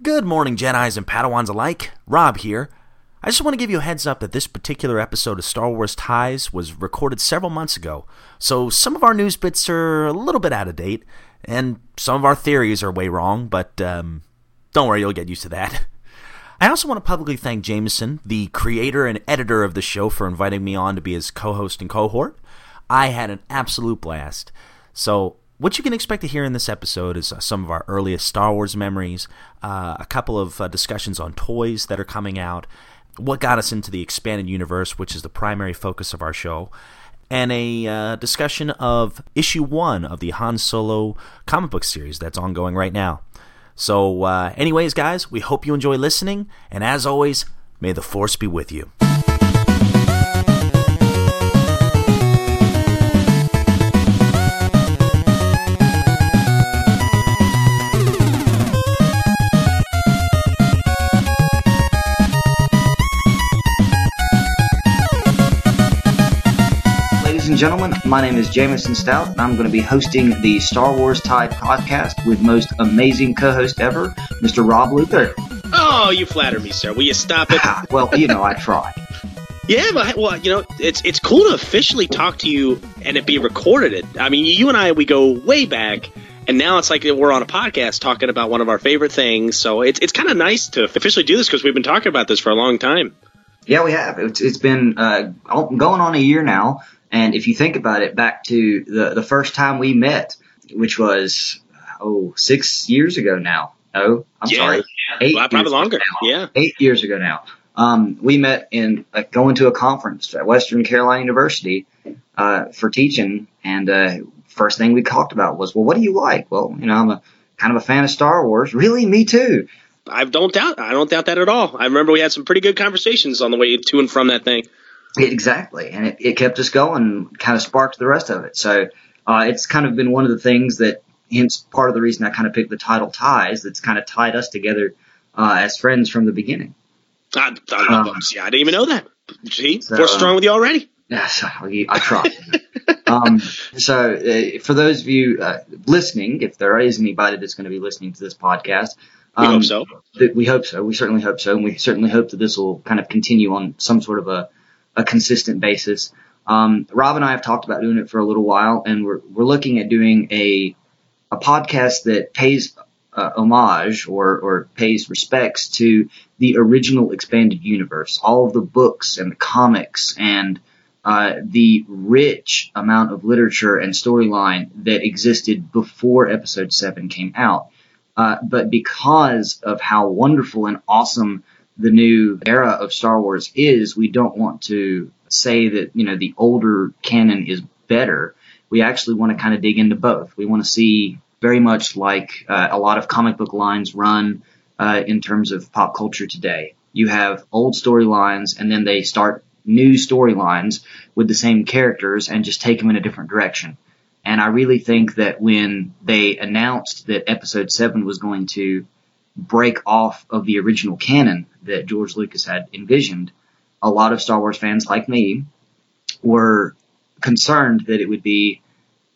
Good morning, Jedi's and Padawans alike. Rob here. I just want to give you a heads up that this particular episode of Star Wars Ties was recorded several months ago, so some of our news bits are a little bit out of date, and some of our theories are way wrong, but um, don't worry, you'll get used to that. I also want to publicly thank Jameson, the creator and editor of the show, for inviting me on to be his co host and cohort. I had an absolute blast. So, what you can expect to hear in this episode is uh, some of our earliest Star Wars memories, uh, a couple of uh, discussions on toys that are coming out, what got us into the expanded universe, which is the primary focus of our show, and a uh, discussion of issue one of the Han Solo comic book series that's ongoing right now. So, uh, anyways, guys, we hope you enjoy listening, and as always, may the Force be with you. And gentlemen, my name is Jameson Stout, and I'm going to be hosting the Star Wars Ties podcast with most amazing co-host ever, Mr. Rob Luther. Oh, you flatter me, sir. Will you stop it? well, you know, I try. yeah, but well, you know, it's it's cool to officially talk to you and it be recorded. I mean, you and I we go way back, and now it's like we're on a podcast talking about one of our favorite things. So it's it's kind of nice to officially do this because we've been talking about this for a long time. Yeah, we have. It's, it's been uh, going on a year now. And if you think about it, back to the, the first time we met, which was, oh, six years ago now. Oh, I'm Yeah. sorry. Eight Well, probably longer. Yeah. Eight years ago now. Um, we met in uh, going to a conference at Western Carolina University uh, for teaching, and uh, first thing we talked about was, well, what do you like? Well, you know, I'm a kind of a fan of Star Wars. Really, me too. I don't doubt. I don't doubt that at all. I remember we had some pretty good conversations on the way to and from that thing. Exactly, and it, it kept us going, kind of sparked the rest of it. So uh, it's kind of been one of the things that, hence part of the reason I kind of picked the title Ties. That's kind of tied us together uh, as friends from the beginning. I, I, Um, see, I didn't even know that. See, So, we're strong with you already. Yes, I I try. um, so uh, for those of you uh, listening, if there is anybody that's going to be listening to this podcast, We um, hope so. that we hope so. We certainly hope so, and we certainly hope that this will kind of continue on some sort of a, a consistent basis. Um, Rob and I have talked about doing it for a little while, and we're we're looking at doing a a podcast that pays uh, homage or or pays respects to the original expanded universe, all of the books and the comics and uh, the rich amount of literature and storyline that existed before Episode Seven came out. Uh, but because of how wonderful and awesome the new era of Star Wars is, we don't want to say that you know the older canon is better. We actually want to kind of dig into both. We want to see very much like uh, a lot of comic book lines run uh, in terms of pop culture today. You have old storylines, and then they start new storylines with the same characters and just take them in a different direction. And I really think that when they announced that episode 7 was going to break off of the original canon that George Lucas had envisioned, a lot of Star Wars fans like me were concerned that it would be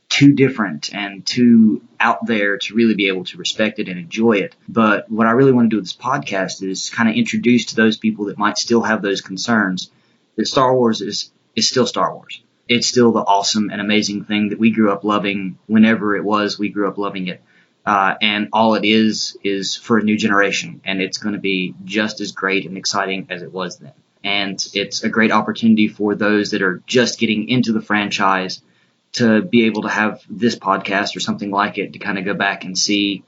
too different and too out there to really be able to respect it and enjoy it. But what I really want to do with this podcast is kind of introduce to those people that might still have those concerns that Star Wars is, is still Star Wars. It's still the awesome and amazing thing that we grew up loving whenever it was we grew up loving it. Uh, and all it is is for a new generation, and it's going to be just as great and exciting as it was then. And it's a great opportunity for those that are just getting into the franchise to be able to have this podcast or something like it to kind of go back and see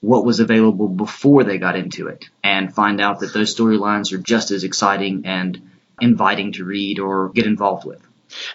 what was available before they got into it and find out that those storylines are just as exciting and inviting to read or get involved with.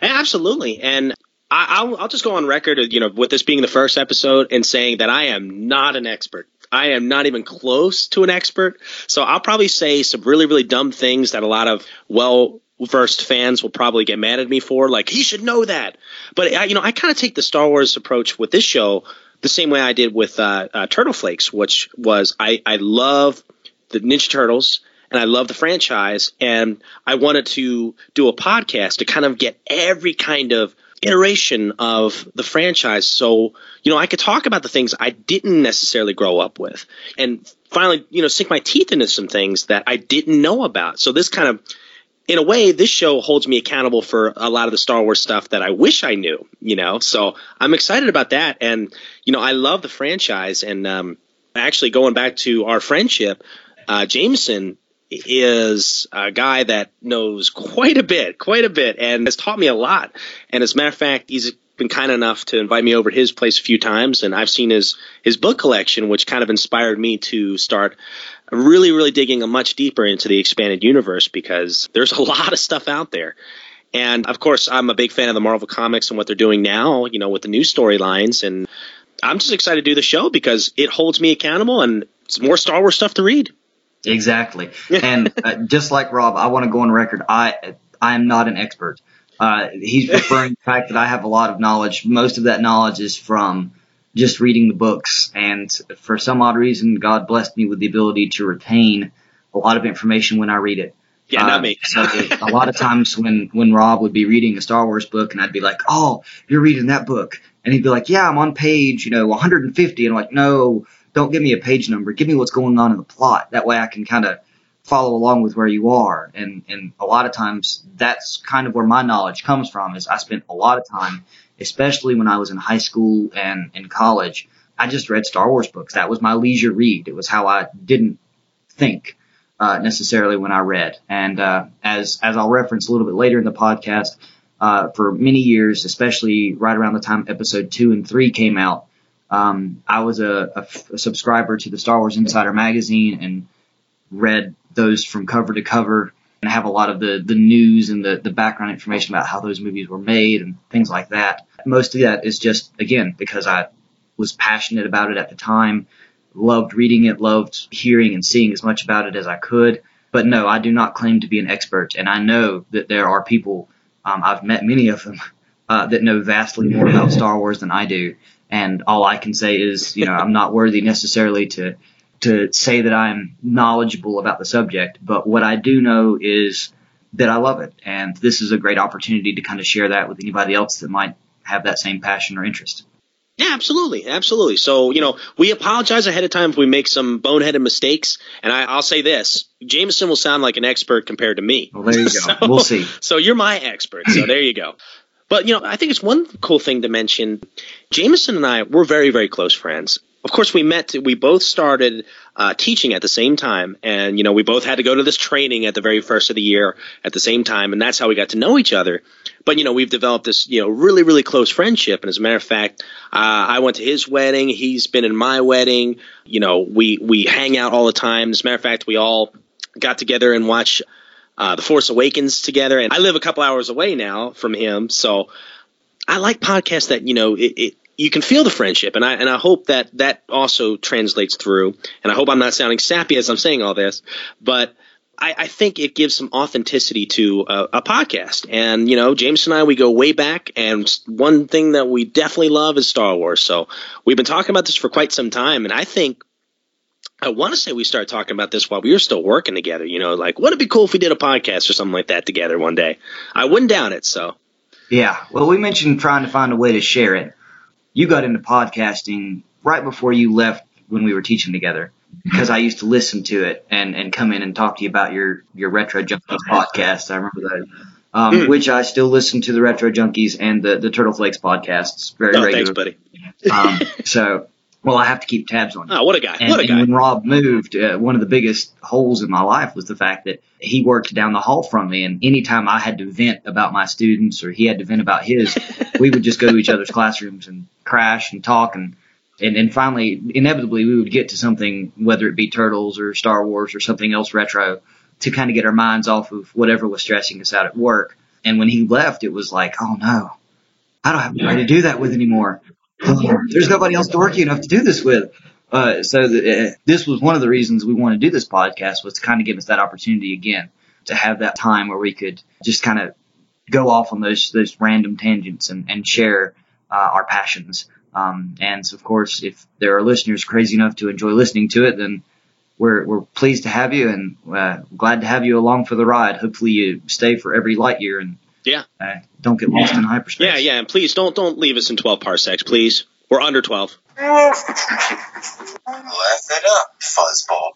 Absolutely, and I, I'll, I'll just go on record, you know, with this being the first episode and saying that I am not an expert. I am not even close to an expert, so I'll probably say some really, really dumb things that a lot of well versed fans will probably get mad at me for. Like he should know that, but I, you know, I kind of take the Star Wars approach with this show the same way I did with uh, uh, Turtle Flakes, which was I, I love the Ninja Turtles and I love the franchise, and I wanted to do a podcast to kind of get every kind of iteration of the franchise. So, you know, I could talk about the things I didn't necessarily grow up with and finally, you know, sink my teeth into some things that I didn't know about. So this kind of in a way, this show holds me accountable for a lot of the Star Wars stuff that I wish I knew, you know. So I'm excited about that, and you know, I love the franchise. And um, actually, going back to our friendship, uh, Jameson is a guy that knows quite a bit, quite a bit, and has taught me a lot. And as a matter of fact, he's been kind enough to invite me over to his place a few times, and I've seen his his book collection, which kind of inspired me to start really, really digging a much deeper into the expanded universe because there's a lot of stuff out there. And of course, I'm a big fan of the Marvel comics and what they're doing now, you know, with the new storylines. And I'm just excited to do the show because it holds me accountable and it's more Star Wars stuff to read. Exactly. and uh, just like Rob, I want to go on record. I I am not an expert. Uh, he's referring to the fact that I have a lot of knowledge. Most of that knowledge is from just reading the books. And for some odd reason, God blessed me with the ability to retain a lot of information when I read it. Yeah, not uh, me. so a lot of times when when Rob would be reading a Star Wars book, and I'd be like, "Oh, you're reading that book," and he'd be like, "Yeah, I'm on page, you know, 150," and I'm like, "No, don't give me a page number. Give me what's going on in the plot. That way, I can kind of follow along with where you are." And and a lot of times, that's kind of where my knowledge comes from. Is I spent a lot of time especially when I was in high school and in college. I just read Star Wars books. That was my leisure read. It was how I didn't think uh, necessarily when I read. And uh, as as I'll reference a little bit later in the podcast, uh, for many years, especially right around the time Episode two and three came out, um, I was a, subscriber to the Star Wars Insider magazine and read those from cover to cover and have a lot of the, the news and the, the background information about how those movies were made and things like that. Most of that is just, again, because I was passionate about it at the time, loved reading it, loved hearing and seeing as much about it as I could. But no, I do not claim to be an expert. And I know that there are people, um, I've met many of them, uh, that know vastly more about Star Wars than I do. And all I can say is, you know, I'm not worthy necessarily to to say that I'm knowledgeable about the subject, but what I do know is that I love it. And this is a great opportunity to kind of share that with anybody else that might have that same passion or interest. Yeah, absolutely, absolutely. So, you know, we apologize ahead of time if we make some boneheaded mistakes. And I, will say this: Jameson will sound like an expert compared to me. Well, there you go. so, we'll see. So you're my expert. So there you go. But you know, I think it's one cool thing to mention. Jameson and I, we're very, very close friends of course, we met. We both started uh, teaching at the same time, and you know, we both had to go to this training at the very first of the year at the same time, and that's how we got to know each other. But you know, we've developed this you know really really close friendship, and as a matter of fact, uh, I went to his wedding. He's been in my wedding. You know, we we hang out all the time. As a matter of fact, we all got together and watch uh, The Force Awakens together, and I live a couple hours away now from him, so. I like podcasts that you know it, it, you can feel the friendship, and I and I hope that that also translates through. And I hope I'm not sounding sappy as I'm saying all this, but I, I think it gives some authenticity to a, a, podcast. And you know, James and I we go way back, and one thing that we definitely love is Star Wars. So we've been talking about this for quite some time, and I think. I want to say we started talking about this while we were still working together. You know, like, wouldn't it be cool if we did a podcast or something like that together one day? I wouldn't doubt it. So, yeah. Well, we mentioned trying to find a way to share it you got into podcasting right before you left when we were teaching together because I used to listen to it and, and come in and talk to you about your, your Retro Junkies podcast. I remember that. Um, mm. which I still listen to the Retro Junkies and the, the Turtle Flakes podcasts very oh, regularly. Thanks, buddy. um, so, well, I have to keep tabs on you. Oh, what a guy. And, what a guy. when Rob moved, uh, one of the biggest holes in my life was the fact that he worked down the hall from me. And anytime I had to vent about my students or he had to vent about his, we would just go to each other's classrooms and crash and talk and and, and finally inevitably we would get to something whether it be turtles or star wars or something else retro to kind of get our minds off of whatever was stressing us out at work and when he left it was like oh no i don't have anybody to do that with anymore there's nobody else dorky enough to do this with uh, so uh, this was one of the reasons we wanted to do this podcast was to kind of give us that opportunity again to have that time where we could just kind of go off on those those random tangents and, and share uh, our passions. Um, and so of course, if there are listeners crazy enough to enjoy listening to it, then we're, we're pleased to have you and uh, glad to have you along for the ride. Hopefully you stay for every light year and Yeah. Uh, don't get lost in hyperspace. Yeah, yeah, and please don't don't leave us in 12 parsecs, please. We're under 12. Laugh it up, fuzzball.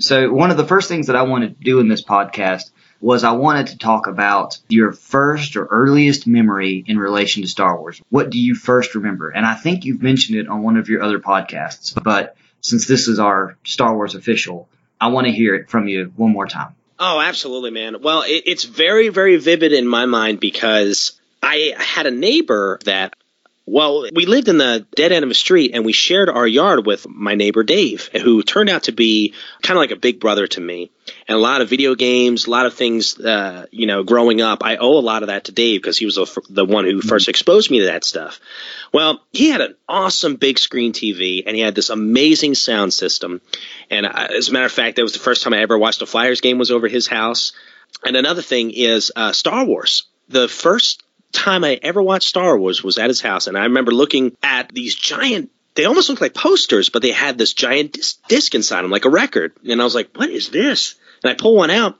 So one of the first things that I wanted to do in this podcast was I wanted to talk about your first or earliest memory in relation to Star Wars. What do you first remember? And I think you've mentioned it on one of your other podcasts, but since this is our Star Wars official, I want to hear it from you one more time. Oh, absolutely, man. Well, it, it's very, very vivid in my mind because I had a neighbor that, well, we lived in the dead end of a street and we shared our yard with my neighbor Dave, who turned out to be kind of like a big brother to me. And a lot of video games, a lot of things, uh, you know, growing up, I owe a lot of that to Dave because he was the, the one who first exposed me to that stuff. Well, he had an awesome big screen TV and he had this amazing sound system. And uh, as a matter of fact, that was the first time I ever watched a Flyers game was over his house. And another thing is uh, Star Wars. The first time I ever watched Star Wars was at his house, and I remember looking at these giant. They almost looked like posters, but they had this giant disc, disc inside them, like a record. And I was like, "What is this?" And I pull one out,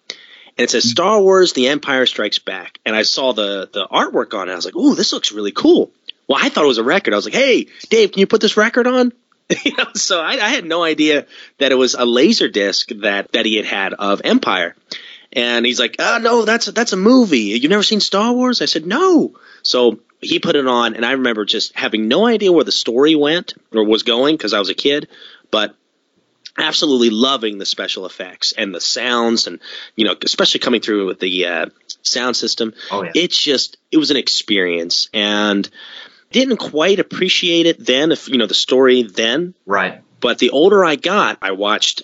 and it says Star Wars: The Empire Strikes Back. And I saw the the artwork on it. I was like, "Oh, this looks really cool." Well, I thought it was a record. I was like, "Hey, Dave, can you put this record on?" you know, so I, I had no idea that it was a laser disc that that he had had of Empire. And he's like, "Oh no, that's a, that's a movie. You've never seen Star Wars?" I said, "No." So he put it on, and I remember just having no idea where the story went or was going because I was a kid, but absolutely loving the special effects and the sounds, and you know, especially coming through with the uh, sound system. Oh yeah. It's just it was an experience, and didn't quite appreciate it then. If you know the story then, Right. but the older I got, I watched.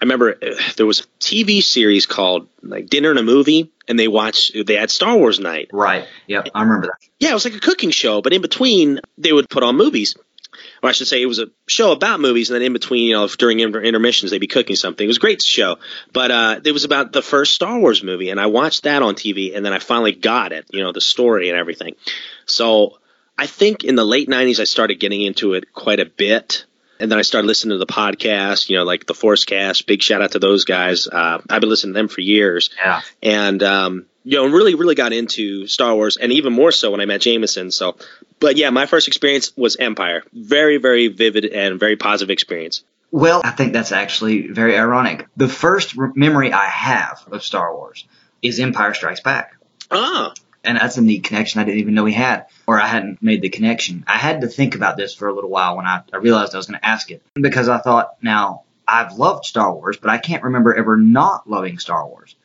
I remember uh, there was a TV series called like Dinner and a Movie, and they watched. They had Star Wars night. Right. Yeah, I remember that. Yeah, it was like a cooking show, but in between they would put on movies. Or I should say, it was a show about movies, and then in between, you know, if during inter- intermissions they'd be cooking something. It was a great show, but uh, it was about the first Star Wars movie, and I watched that on TV, and then I finally got it, you know, the story and everything. So I think in the late '90s I started getting into it quite a bit, and then I started listening to the podcast, you know, like the Force Cast. Big shout out to those guys. Uh, I've been listening to them for years Yeah. and um, you know, really, really got into Star Wars, and even more so when I met Jameson. So, but yeah, my first experience was Empire. Very, very vivid and very positive experience. Well, I think that's actually very ironic. The first memory I have of Star Wars is Empire Strikes Back. Ah, And that's a neat connection I didn't even know he had, or I hadn't made the connection. I had to think about this for a little while when I, I realized I was going to ask it because I thought, now, I've loved Star Wars, but I can't remember ever not loving Star Wars.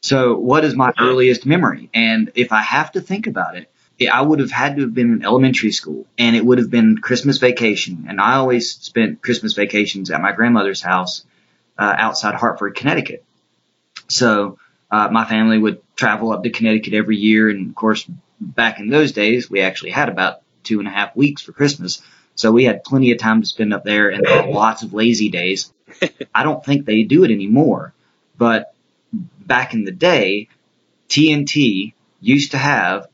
so, what is my earliest memory? And if I have to think about it, I would have had to have been in elementary school, and it would have been Christmas vacation. And I always spent Christmas vacations at my grandmother's house uh, outside Hartford, Connecticut. So uh, my family would travel up to Connecticut every year, and of course, back in those days, we actually had about two and a half weeks for Christmas. So we had plenty of time to spend up there, and lots of lazy days. I don't think they do it anymore, but back in the day, TNT used to have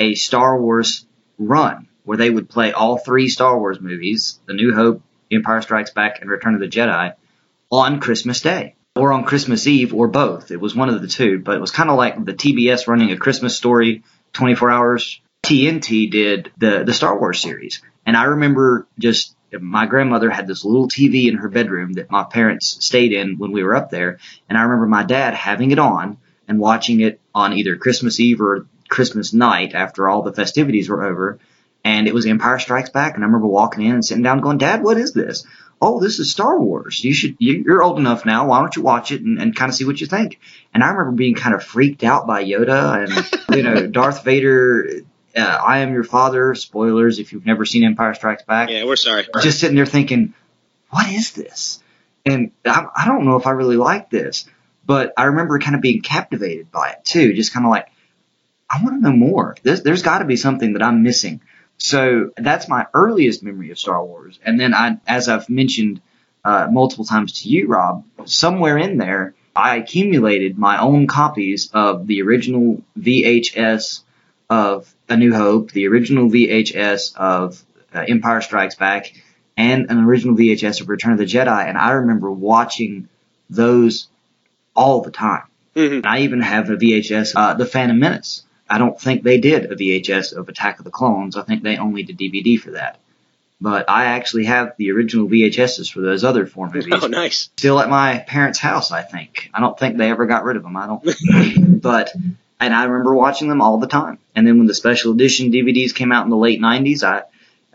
a Star Wars run where they would play all three Star Wars movies, The New Hope, Empire Strikes Back, and Return of the Jedi, on Christmas Day or on Christmas Eve or both. It was one of the two, but it was kind of like the TBS running a Christmas story 24 hours. TNT did the, the Star Wars series. And I remember just my grandmother had this little TV in her bedroom that my parents stayed in when we were up there. And I remember my dad having it on and watching it on either Christmas Eve or Christmas night after all the festivities were over. And it was Empire Strikes Back. And I remember walking in and sitting down going, Dad, what is this? Oh, this is Star Wars. You should, you- you're old enough now. Why don't you watch it and, and kind of see what you think? And I remember being kind of freaked out by Yoda and, you know, Darth Vader. Uh, I am your father. Spoilers if you've never seen Empire Strikes Back yeah, we're sorry. just sitting there thinking, what is this? And I, I don't know if I really like this, but I remember kind of being captivated by it too. Just kind of like, I want to know more. There's, there's got to be something that I'm missing. So that's my earliest memory of Star Wars. And then I, as I've mentioned uh, multiple times to you, Rob, somewhere in there, I accumulated my own copies of the original VHS of A New Hope, the original VHS of uh, Empire Strikes Back, and an original VHS of Return of the Jedi. And I remember watching those all the time. Mhm. I even have a VHS, uh, The Phantom Menace. I don't think they did a VHS of Attack of the Clones. I think they only did DVD for that. But I actually have the original VHSs for those other four movies Oh, nice. still at my parents' house, I think. I don't think they ever got rid of them. I don't. but, and I remember watching them all the time. And then when the special edition DVDs came out in the late 90s, I,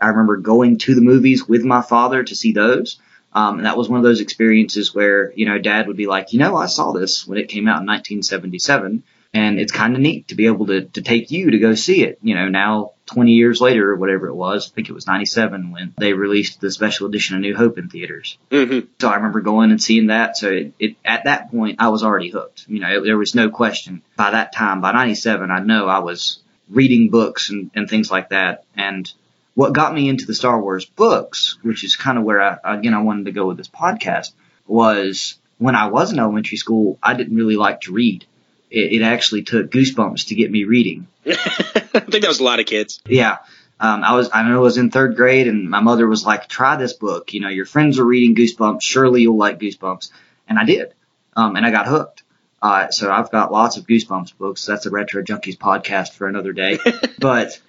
I remember going to the movies with my father to see those. Um, and that was one of those experiences where, you know, dad would be like, you know, I saw this when it came out in 1977. And it's kind of neat to be able to, to take you to go see it. You know, now 20 years later or whatever it was, I think it was 97 when they released the special edition of New Hope in theaters. hmm So I remember going and seeing that. So it, it at that point I was already hooked. You know, it, there was no question. By that time, by '97, I know I was reading books and, and things like that. And what got me into the Star Wars books, which is kind of where I again I wanted to go with this podcast, was when I was in elementary school, I didn't really like to read. It, it actually took goosebumps to get me reading. I think that was a lot of kids. Yeah. Um, I was, I know I was in third grade and my mother was like, try this book. You know, your friends are reading Goosebumps. Surely you'll like Goosebumps. And I did. Um, and I got hooked. Uh, so I've got lots of Goosebumps books. That's a Retro Junkies podcast for another day. but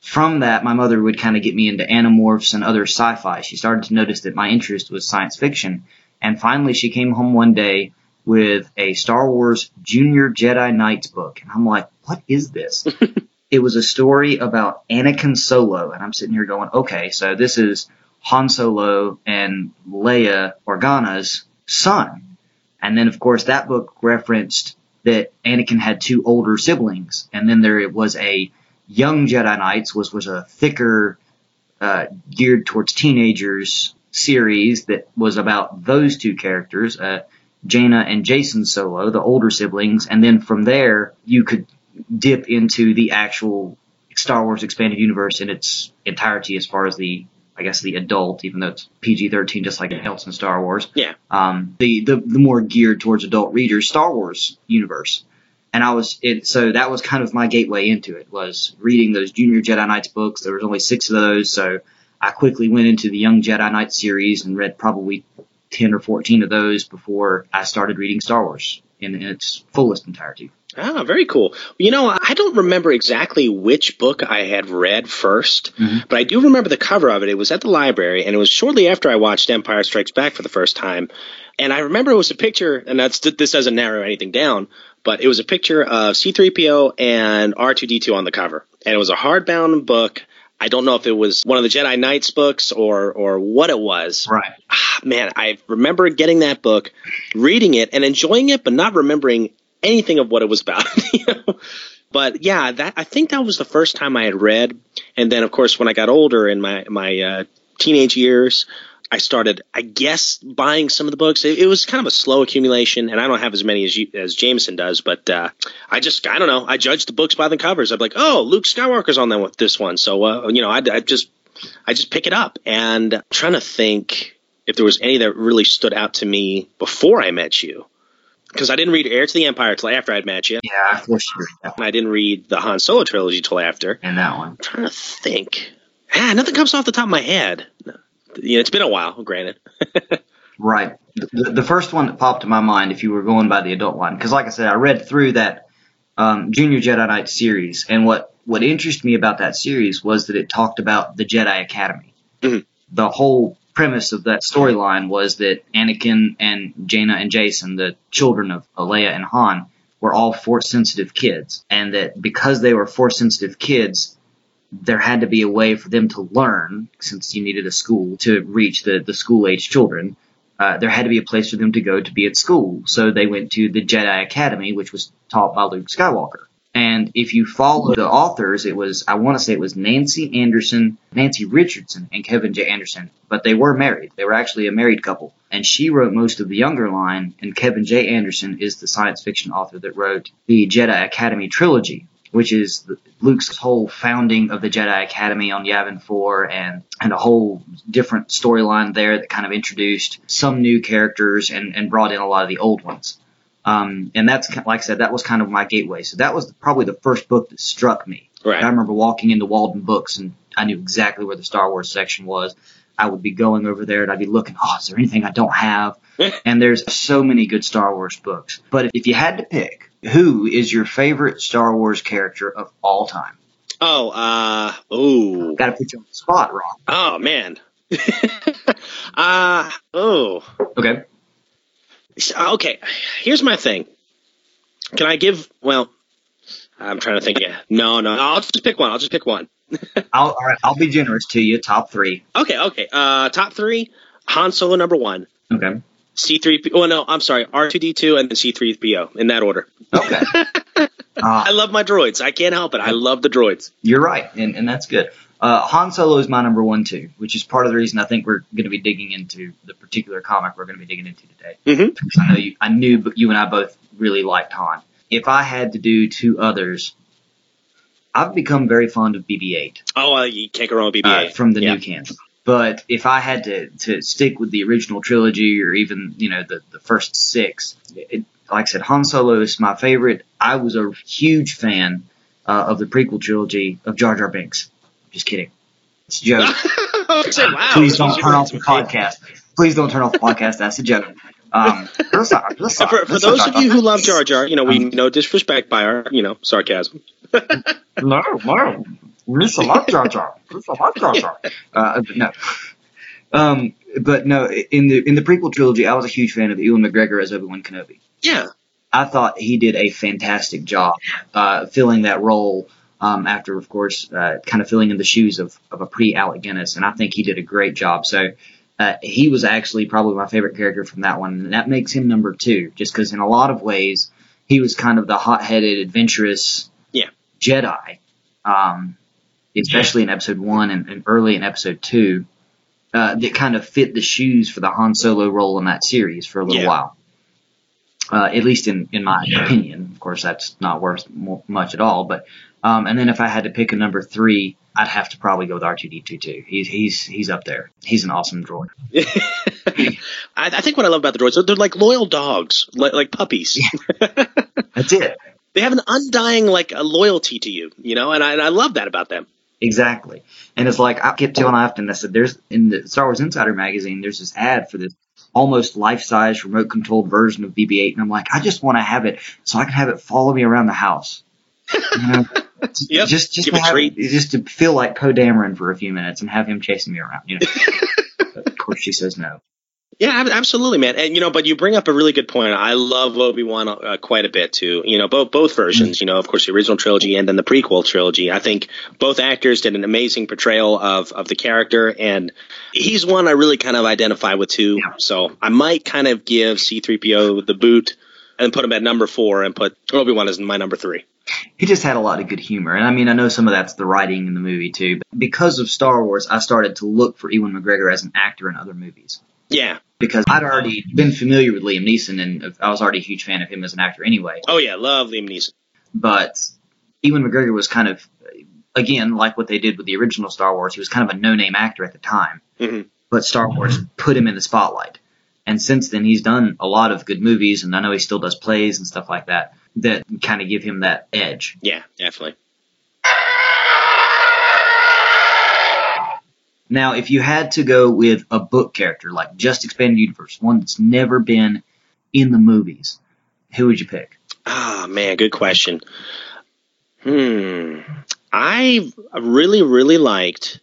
from that, my mother would kind of get me into Animorphs and other sci-fi. She started to notice that my interest was science fiction. And finally she came home one day with a Star Wars Junior Jedi Knights book. And I'm like, what is this? it was a story about Anakin Solo, and I'm sitting here going, okay, so this is Han Solo and Leia Organa's son. And then, of course, that book referenced that Anakin had two older siblings, and then there was a Young Jedi Knights, was was a thicker, uh, geared towards teenagers series that was about those two characters, uh, Jaina and Jacen Solo, the older siblings, and then from there you could dip into the actual Star Wars expanded universe in its entirety as far as the I guess the adult, even though it's PG thirteen just like else in Star Wars. Yeah. Um the, the the more geared towards adult readers, Star Wars universe. And I was it so that was kind of my gateway into it was reading those Junior Jedi Knights books. There was only six of those, so I quickly went into the Young Jedi Knight series and read probably ten or fourteen of those before I started reading Star Wars in, in its fullest entirety. Ah, very cool. You know, I don't remember exactly which book I had read 1st Mhm. but I do remember the cover of it. It was at the library, and it was shortly after I watched Empire Strikes Back for the first time. And I remember it was a picture, and that's this doesn't narrow anything down, but it was a picture of C3PO and R2D2 on the cover, and it was a hardbound book. I don't know if it was one of the Jedi Knights books or or what it was, Right. ah, man, I remember getting that book, reading it, and enjoying it, but not remembering anything of what it was about. you know? But yeah, that I think that was the first time I had read, and then of course when I got older in my my uh, teenage years, I started, I guess, buying some of the books. It, it was kind of a slow accumulation, and I don't have as many as you, as Jameson does, but uh, I just I don't know. I judged the books by the covers. I'm like, oh, Luke Skywalker's on them with this one, so uh, you know, I, I just I just pick it up, and I'm trying to think if there was any that really stood out to me before I met you. Because I didn't read Heir to the Empire till after I'd met you, Yeah, you to and I didn't read the Han Solo trilogy till after. and that one. I'm trying to think. Ah, nothing comes off the top of my head. You know, it's been a while, granted. Right. The, the first one that popped to my mind, if you were going by the adult line, because like I said, I read through that um, Junior Jedi Knight series, and what what interested me about that series was that it talked about the Jedi Academy. Mhm. The whole premise of that storyline was that Anakin and Jaina and Jacen, the children of Leia and Han, were all force sensitive kids, and that because they were force sensitive kids, there had to be a way for them to learn, since you needed a school to reach the, the school age children. Uh, there had to be a place for them to go to be at school. So they went to the Jedi Academy, which was taught by Luke Skywalker. And if you follow the authors, it was, I want to say it was Nancy Anderson, Nancy Richardson, and Kevin J. Anderson, but they were married. They were actually a married couple. And she wrote most of the younger line, and Kevin J. Anderson is the science fiction author that wrote the Jedi Academy trilogy, which is the- Luke's whole founding of the Jedi Academy on Yavin 4 and, and a whole different storyline there that kind of introduced some new characters and, and brought in a lot of the old ones. Um, and that's, like I said, that was kind of my gateway. So that was probably the first book that struck me. Right. I remember walking into Waldenbooks and I knew exactly where the Star Wars section was. I would be going over there and I'd be looking, oh, is there anything I don't have? and there's so many good Star Wars books. But if you had to pick, who is your favorite Star Wars character of all time? Oh, uh, oh, Got to put you on the spot, Ron. oh man. uh, oh, Okay. okay. Here's my thing. Can I give? Well, I'm trying to think. Yeah, no, no. I'll just pick one. I'll just pick one. I'll, all right, I'll be generous to you. Top three. Okay, okay. Uh, top three: Han Solo number one, Okay. C3. Oh no, I'm sorry, R2D2, and then C3PO in that order. Okay. I Uh, love my droids. I can't help it. I love the droids. you're right, and, and that's good. Uh, Han Solo is my number one too, which is part of the reason I think we're going to be digging into the particular comic we're going to be digging into today. Mhm. Because I know you, I knew but you and I both really liked Han. If I had to do two others, I've become very fond of BB-8 Oh, uh, you can't go wrong with BB-8 uh, from the yeah. new canon. But if I had to, to stick with the original trilogy or even, you know, the, the first six, it, like I said, Han Solo is my favorite. I was a huge fan uh, of the prequel trilogy of Jar Jar Binks. Just kidding. It's a joke. I said, wow. Please don't turn off the podcast. Please don't turn off the podcast. That's a joke. Um, listen, listen, For, for those of you who love Jar Jar, you know, we Um, no disrespect by our, you know, sarcasm. No, no. Lisa like Jar Jar. Lisa like Jar Jar. Uh, but no. Um, but no, in the in the prequel trilogy, I was a huge fan of Ewan McGregor as Obi Wan Kenobi. Yeah. I thought he did a fantastic job uh, filling that role. Um, after, of course, uh, kind of filling in the shoes of, of a pre Alec Guinness, and I think he did a great job. So uh, he was actually probably my favorite character from that one, and that makes him number two, just because in a lot of ways he was kind of the hot-headed, adventurous Yeah. Jedi, um, especially in Episode One and, and early in Episode Two, uh, that kind of fit the shoes for the Han Solo role in that series for a little Yeah. while. Uh, at least in, in my opinion. Of course, that's not worth much at all. But um, and then if I had to pick a number three, I'd have to probably go with R2D2 too. He's he's he's up there. He's an awesome droid. I, I think what I love about the droids, they're, like loyal dogs, like, like puppies. That's it. they have an undying like a loyalty to you, you know, and I, and I love that about them. Exactly. And it's like I kept telling often I said there's in the Star Wars Insider magazine there's this ad for this almost life size remote controlled version of BB eight and I'm like, I just want to have it so I can have it follow me around the house. You know? Yep. Just just to have, just to feel like Poe Dameron for a few minutes and have him chasing me around, you know. Of course she says no. Yeah, absolutely, man. And you know, but you bring up a really good point. I love Obi Wan uh, quite a bit too. You know, both both versions. You know, of course, the original trilogy and then the prequel trilogy. I think both actors did an amazing portrayal of of the character, and he's one I really kind of identify with too. Yeah. So I might kind of give C-3PO the boot and put him at number four, and put Obi Wan as my number three. he just had a lot of good humor. And I mean, I know some of that's the writing in the movie too. But because of Star Wars, I started to look for Ewan McGregor as an actor in other movies Yeah. Because I'd already been familiar with Liam Neeson and I was already a huge fan of him as an actor anyway. Oh yeah, love Liam Neeson. But Ewan McGregor was kind of, again, like what they did with the original Star Wars, he was kind of a no-name actor at the time. Mhm. But Star Wars put him in the spotlight. And since then, he's done a lot of good movies, and I know he still does plays and stuff like that that kind of give him that edge. Yeah, definitely. Now, if you had to go with a book character, like just expanded universe, one that's never been in the movies, who would you pick? Ah, man, good question. Hmm. I really, really liked.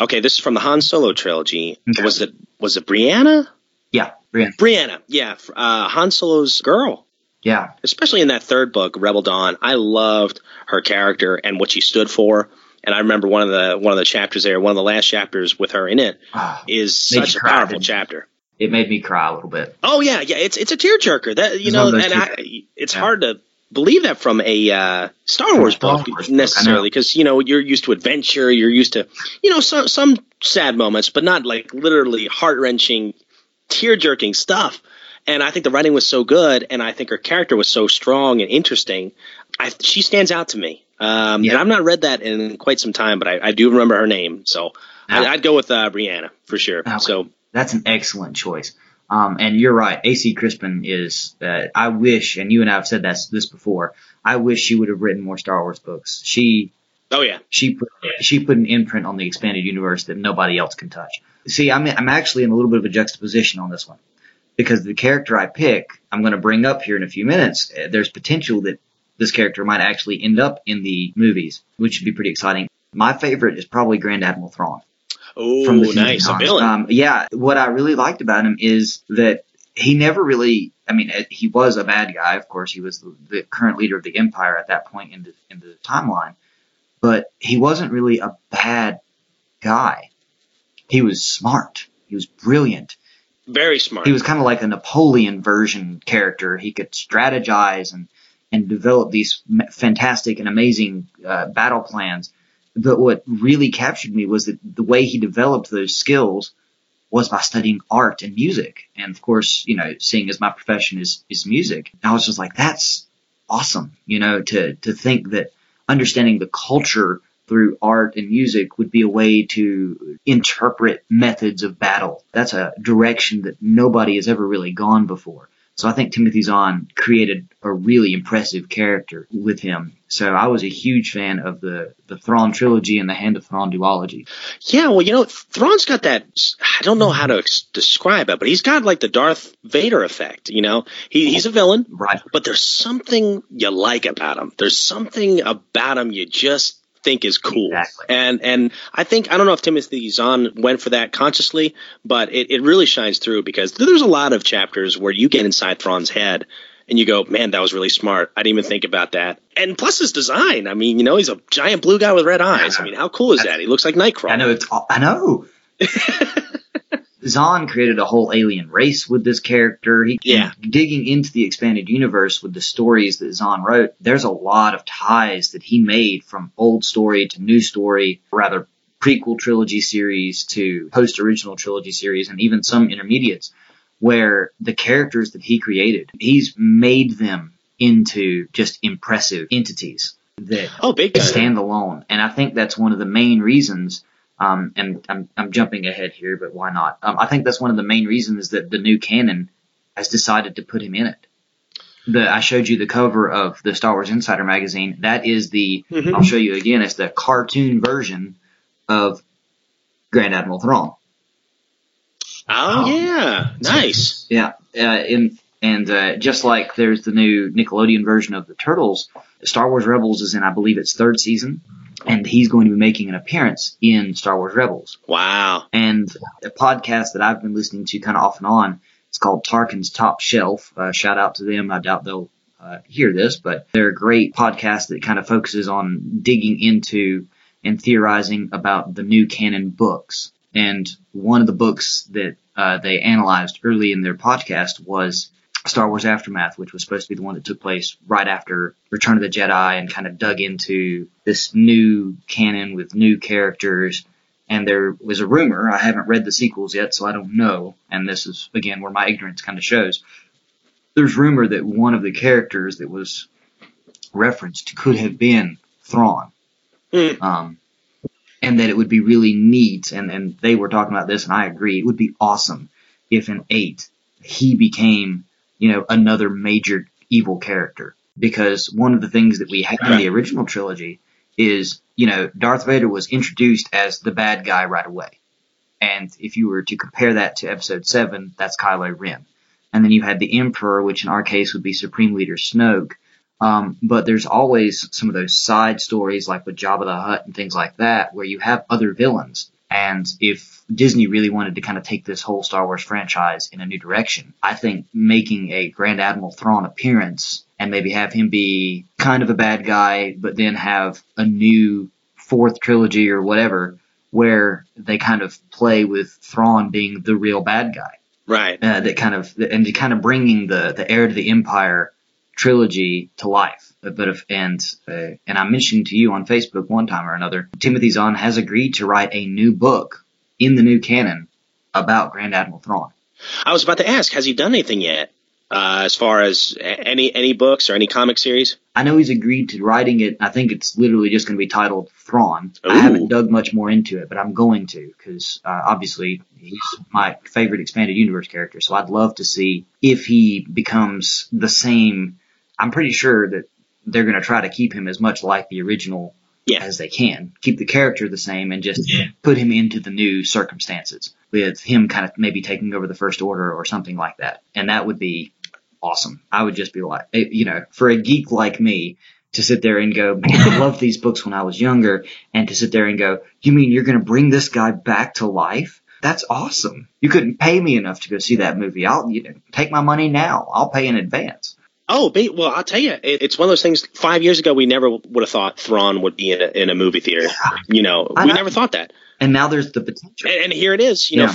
Okay, this is from the Han Solo trilogy. Okay. Was it was it Brianna? Yeah, Brienne. Brianna, yeah, uh, Han Solo's girl. Yeah, Especially in that third book, Rebel Dawn, I loved her character and what she stood for. And I remember one of the one of the chapters there, one of the last chapters with her in it, Ah, is such a powerful it? chapter. it made me cry a little bit. Oh yeah, yeah, it's it's a tearjerker. That you It's know, and I, it's Yeah. hard to believe that from a uh, Star Wars Star book Wars necessarily because you know you're used to adventure, you're used to you know some some sad moments, but not like literally heart wrenching, tear jerking stuff. And I think the writing was so good, and I think her character was so strong and interesting. I, she stands out to me. Um, Yeah. And I've not read that in quite some time, but I, I do remember her name, so I, I'd go with uh, Brianna for sure. Okay. So That's an excellent choice. Um, and you're right. AC Crispin is. Uh, I wish, and you and I have said that this before. I wish she would have written more Star Wars books. She Oh yeah. She put she put an imprint on the expanded universe that nobody else can touch. See, I'm I'm actually in a little bit of a juxtaposition on this one because the character I pick, I'm going to bring up here in a few minutes. uh, There's potential that this character might actually end up in the movies, which would be pretty exciting. My favorite is probably Grand Admiral Thrawn Oh, nice. A villain. Um, yeah, what I really liked about him is that he never really. I mean, uh, he was a bad guy. Of course, he was the, the current leader of the Empire at that point in the in the timeline, but he wasn't really a bad guy. He was smart. He was brilliant. Very smart. He was kind of like a Napoleon version character. He could strategize and and develop these fantastic and amazing uh, battle plans. But what really captured me was that the way he developed those skills was by studying art and music. And of course, you know, seeing as my profession is is music, I was just like, that's awesome. You know, to to think that understanding the culture through art and music would be a way to interpret methods of battle. That's a direction that nobody has ever really gone before. So I think Timothy Zahn created a really impressive character with him. So I was a huge fan of the, the Thrawn trilogy and the Hand of Thrawn duology. Yeah, well, you know, Thrawn's got that. I don't know how to ex- describe it, but he's got like the Darth Vader effect. You know, he, he's a villain, Right. but there's something you like about him. There's something about him you just think is cool. Exactly. And and I think I don't know if Timothy Zahn went for that consciously, but it, it really shines through because there's a lot of chapters where you get inside Thrawn's head and you go, man, that was really smart. I didn't even think about that. And plus his design. I mean, you know, he's a giant blue guy with red eyes. I mean, how cool is that? He looks like Nightcrawler. I know it's. I know. Zahn created a whole alien race with this character. He, Yeah. Digging into the expanded universe with the stories that Zahn wrote, there's a lot of ties that he made from old story to new story, rather prequel trilogy series to post original trilogy series, and even some intermediates, where the characters that he created, he's made them into just impressive entities that Oh, big stand alone. And I think that's one of the main reasons. Um, and I'm, I'm jumping ahead here, but why not? Um, I think that's one of the main reasons that the new canon has decided to put him in it. The I showed you the cover of the Star Wars Insider magazine. That is the Mhm. I'll show you again. It's the cartoon version of Grand Admiral Thrawn. Oh, yeah. Nice. Yeah, uh, in, and uh, just like there's the new Nickelodeon version of the Turtles, Star Wars Rebels is in, I believe, its third season, and he's going to be making an appearance in Star Wars Rebels. Wow. And a podcast that I've been listening to kind of off and on, it's called Tarkin's Top Shelf. Uh, shout out to them. I doubt they'll uh, hear this, but they're a great podcast that kind of focuses on digging into and theorizing about the new canon books. And one of the books that uh, they analyzed early in their podcast was Star Wars Aftermath, which was supposed to be the one that took place right after Return of the Jedi and kind of dug into this new canon with new characters. And there was a rumor, I haven't read the sequels yet, so I don't know, and this is, again, where my ignorance kind of shows. There's rumor that one of the characters that was referenced could have been Thrawn. Hmm. Um, and that it would be really neat, and, and they were talking about this, and I agree, it would be awesome if in 8 he became, you know, another major evil character. Because one of the things that we had in the original trilogy is, you know, Darth Vader was introduced as the bad guy right away. And if you were to compare that to episode 7, that's Kylo Ren. And then you had the Emperor, which in our case would be Supreme Leader Snoke. Um, but there's always some of those side stories, like with Jabba the Hutt and things like that, where you have other villains. And if Disney really wanted to kind of take this whole Star Wars franchise in a new direction, I think making a Grand Admiral Thrawn appearance and maybe have him be kind of a bad guy, but then have a new fourth trilogy or whatever where they kind of play with Thrawn being the real bad guy Right. uh, that kind of and kind of bringing the the heir to the empire trilogy to life. But if and uh, and I mentioned to you on Facebook one time or another, Timothy Zahn has agreed to write a new book in the new canon about Grand Admiral Thrawn. I was about to ask, has he done anything yet? Uh, as far as any any books or any comic series? I know he's agreed to writing it. I think it's literally just going to be titled Thrawn. I haven't dug much more into it, but I'm going to because uh, obviously he's my favorite expanded universe character. So I'd love to see if he becomes the same. I'm pretty sure that they're going to try to keep him as much like the original Yeah. as they can. Keep the character the same and just put him into the new circumstances with him kind of maybe taking over the First Order or something like that. And that would be awesome. I would just be like, eh, you know, for a geek like me to sit there and go, man, I loved these books when I was younger, and to sit there and go, you mean you're going to bring this guy back to life? That's awesome. You couldn't pay me enough to go see that movie. I'll you know, take my money now. I'll pay in advance. Oh, well, I'll tell you, it, it's one of those things. Five years ago, we never would have thought Thrawn would be in a, in a movie theater. You know, I we know. never thought that. And now there's the potential. And, and here it is. You know,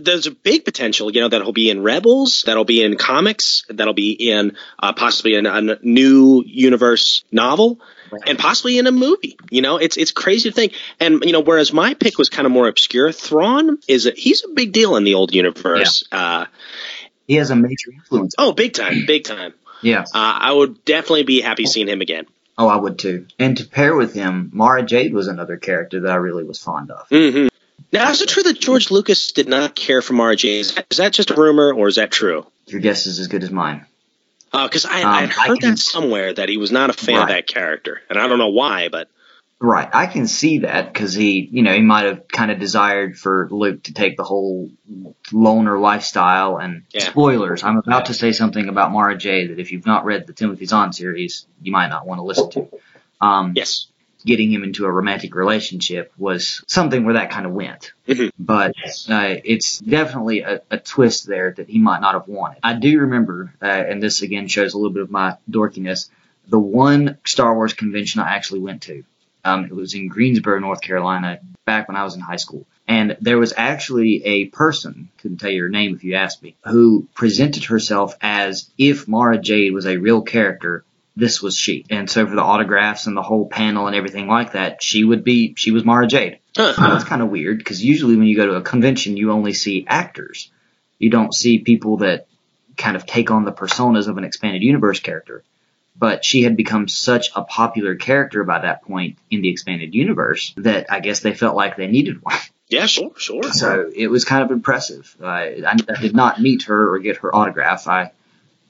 there's a big potential. You know, that'll be in Rebels, that'll be in comics, that'll be in uh, possibly in a new universe novel, and possibly in a movie. You know, it's it's crazy to think. And you know, whereas my pick was kind of more obscure, Thrawn is a, he's a big deal in the old universe. Uh, He has a major influence. oh, big time, big time. Yeah. Uh, I would definitely be happy seeing him again. Oh, I would too. And to pair with him, Mara Jade was another character that I really was fond of. hmm Now, is it true that George Lucas did not care for Mara Jade? Is that, is that just a rumor, or is that true? Your guess is as good as mine. Because I, Um, I had I heard can- that somewhere that he was not a fan of that character, and I don't know why, but Right. I can see that because he, you know, he might have kind of desired for Luke to take the whole loner lifestyle and Yeah. spoilers. I'm about to say something about Mara Jade that if you've not read the Timothy Zahn series, you might not want to listen to. Um, yes, getting him into a romantic relationship was something where that kind of went. Mhm. But uh, it's definitely a, a twist there that he might not have wanted. I do remember, uh, and this again shows a little bit of my dorkiness, the one Star Wars convention I actually went to. Um, it was in Greensboro, North Carolina, back when I was in high school. And there was actually a person, couldn't tell you her name if you asked me, who presented herself as if Mara Jade was a real character this was she. And so for the autographs and the whole panel and everything like that, she would be, she was Mara Jade. Huh. Now, that's kind of weird because usually when you go to a convention, you only see actors. You don't see people that kind of take on the personas of an expanded universe character. But she had become such a popular character by that point in the expanded universe that I guess they felt like they needed one. yeah, sure, sure. So it was kind of impressive. I, I, I did not meet her or get her autograph. I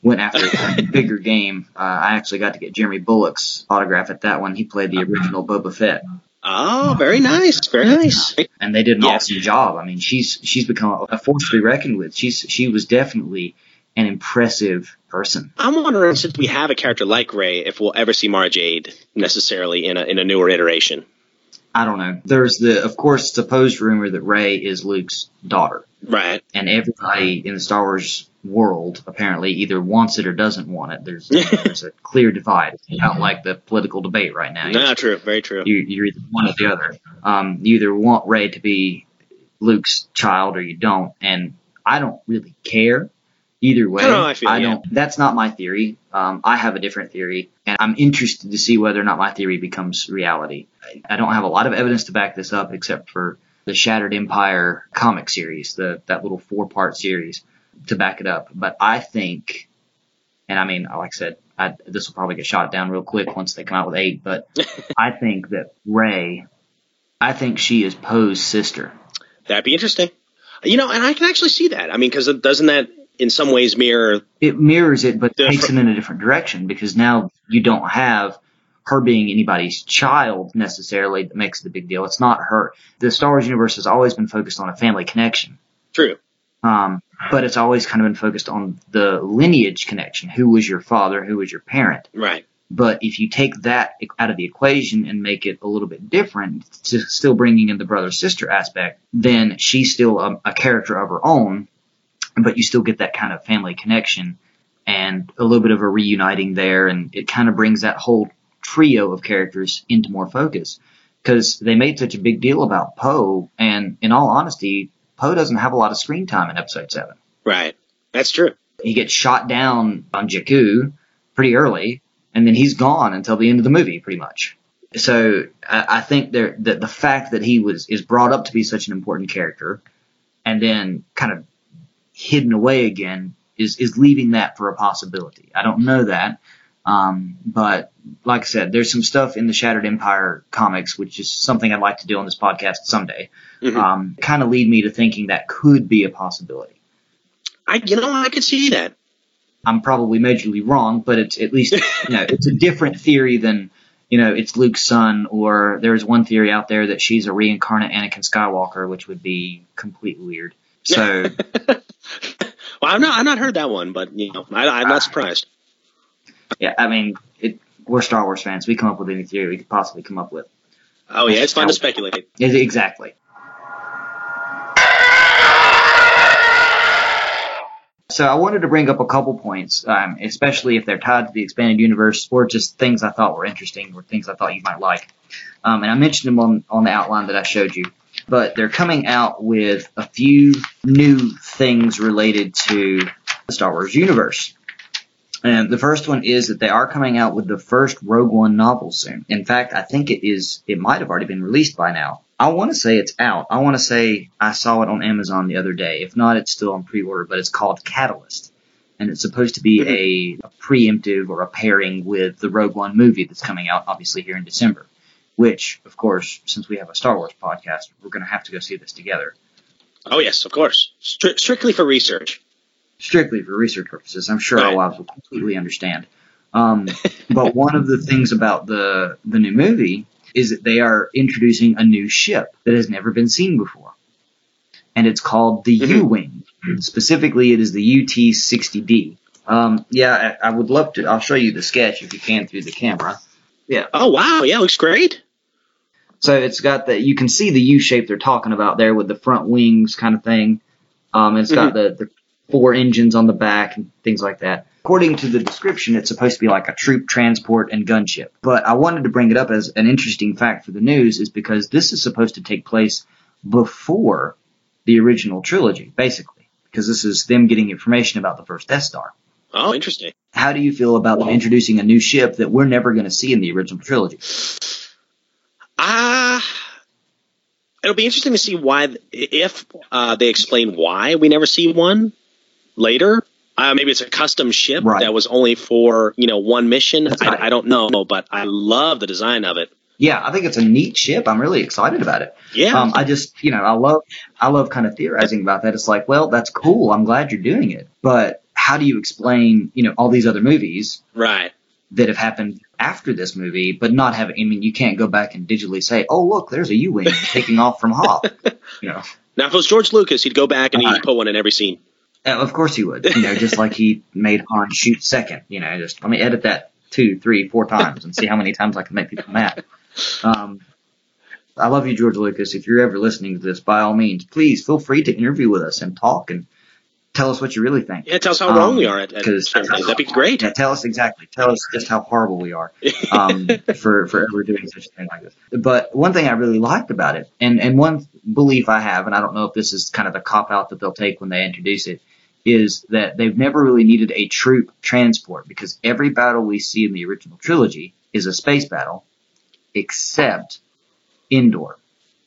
went after a bigger game. Uh, I actually got to get Jeremy Bulloch's autograph at that one. He played the original Boba Fett, Oh, very nice, very nice. and they did an awesome job. I mean, she's she's become a force to be reckoned with. She's she was definitely an impressive person. I'm wondering since we have a character like Rey, if we'll ever see Mara Jade necessarily in a in a newer iteration. I don't know. There's the, of course, supposed rumor that Rey is Luke's daughter, Right. and everybody in the Star Wars world apparently either wants it or doesn't want it. There's there's a clear divide. It's not like the political debate right now. No, true, very true. You, you're either one or the other. Um, you either want Rey to be Luke's child or you don't, and I don't really care either way. I I feel, yeah. don't. That's not my theory. Um, I have a different theory, and I'm interested to see whether or not my theory becomes reality. I, I don't have a lot of evidence to back this up, except for the Shattered Empire comic series, the that little four part series, to back it up. But I think, and I mean, like I said, I, this will probably get shot down real quick once they come out with eight. But I think that Rey, I think she is Poe's sister. That'd be interesting. You know, and I can actually see that. I mean, because doesn't that in some ways mirror? It mirrors it, but The takes it in a different direction because now you don't have her being anybody's child necessarily that makes it a big deal. It's not her. The Star Wars universe has always been focused on a family connection. True. Um, but it's always kind of been focused on the lineage connection. Who was your father? Who was your parent? Right. But if you take that out of the equation and make it a little bit different, to still bringing in the brother sister aspect, then she's still a, a character of her own, but you still get that kind of family connection and a little bit of a reuniting there, and it kind of brings that whole trio of characters into more focus because they made such a big deal about Poe, and in all honesty, Poe doesn't have a lot of screen time in Episode Seven Right. That's true. he gets shot down on Jakku pretty early, and then he's gone until the end of the movie, pretty much. So I, I think there that the fact that he was is brought up to be such an important character, and then kind of hidden away again is is leaving that for a possibility. I don't know that, um, but like I said, there's some stuff in the Shattered Empire comics, which is something I'd like to do on this podcast someday. Mhm. Um, kind of lead me to thinking that could be a possibility. I, you know, I could see that. I'm probably majorly wrong, but it's at least you know it's a different theory than you know, it's Luke's son, or there's one theory out there that she's a reincarnate Anakin Skywalker, which would be completely weird. So, well, I've not I've not heard that one, but you know, I, I'm not surprised. yeah, I mean, it, we're Star Wars fans. We come up with any theory we could possibly come up with. Oh yeah, it's fun to speculate. Is- Exactly. So I wanted to bring up a couple points, um, especially if they're tied to the expanded universe or just things I thought were interesting or things I thought you might like. Um, and I mentioned them on, on the outline that I showed you. But they're coming out with a few new things related to the Star Wars universe. And the first one is that they are coming out with the first Rogue One novel soon. In fact, I think it is, it might have already been released by now. I want to say it's out. I want to say I saw it on Amazon the other day. If not, it's still on pre-order, but it's called Catalyst. And it's supposed to be a, a preemptive or a pairing with the Rogue One movie that's coming out, obviously, here in December. Which, of course, since we have a Star Wars podcast, we're going to have to go see this together. Oh yes, of course, Stri- strictly for research. strictly for research purposes. I'm sure our Right. wives will completely understand. Um, but one of the things about the the new movie is that they are introducing a new ship that has never been seen before, and it's called the Mhm. U-wing. Specifically, it is the UT-60D. Um, yeah, I, I would love to. I'll show you the sketch if you can through the camera. Yeah. Oh wow, yeah, looks great. So it's got the you can see the U shape they're talking about there with the front wings kind of thing. Um, it's got the, the four engines on the back and things like that. According to the description, it's supposed to be like a troop transport and gunship. But I wanted to bring it up as an interesting fact for the news is because this is supposed to take place before the original trilogy, basically. Because this is them getting information about the first Death Star. Oh, interesting. How do you feel about them introducing a new ship that we're never going to see in the original trilogy? Ah, it'll be interesting to see why, if uh, they explain why we never see one later. Uh, maybe it's a custom ship Right. that was only for you know one mission. Right. I, I don't know, but I love the design of it. Yeah, I think it's a neat ship. I'm really excited about it. Yeah, Um, I just, you know, I love, I love kind of theorizing about that. It's like, well, that's cool. I'm glad you're doing it, but how do you explain, you know, all these other movies right. That have happened after this movie, but not have? I mean, you can't go back and digitally say, oh, look, there's a U-wing taking off from Hoth. You know, Now, if it was George Lucas, he'd go back and he'd put one in every scene. Uh, of course he would. You know, just like he made Han shoot second. You know, just let me edit that two, three, four times and see how many times I can make people mad. Um, I love you, George Lucas. If you're ever listening to this, by all means, please feel free to interview with us and talk and tell us what you really think. Yeah, tell us how Um, wrong we are at, at 'cause- certain things. That'd be great. Yeah, tell us exactly. Tell us just how horrible we are um, for for ever doing such a thing like this. But one thing I really liked about it, and and one belief I have, and I don't know if this is kind of the cop out that they'll take when they introduce it, is that they've never really needed a troop transport because every battle we see in the original trilogy is a space battle, except Endor.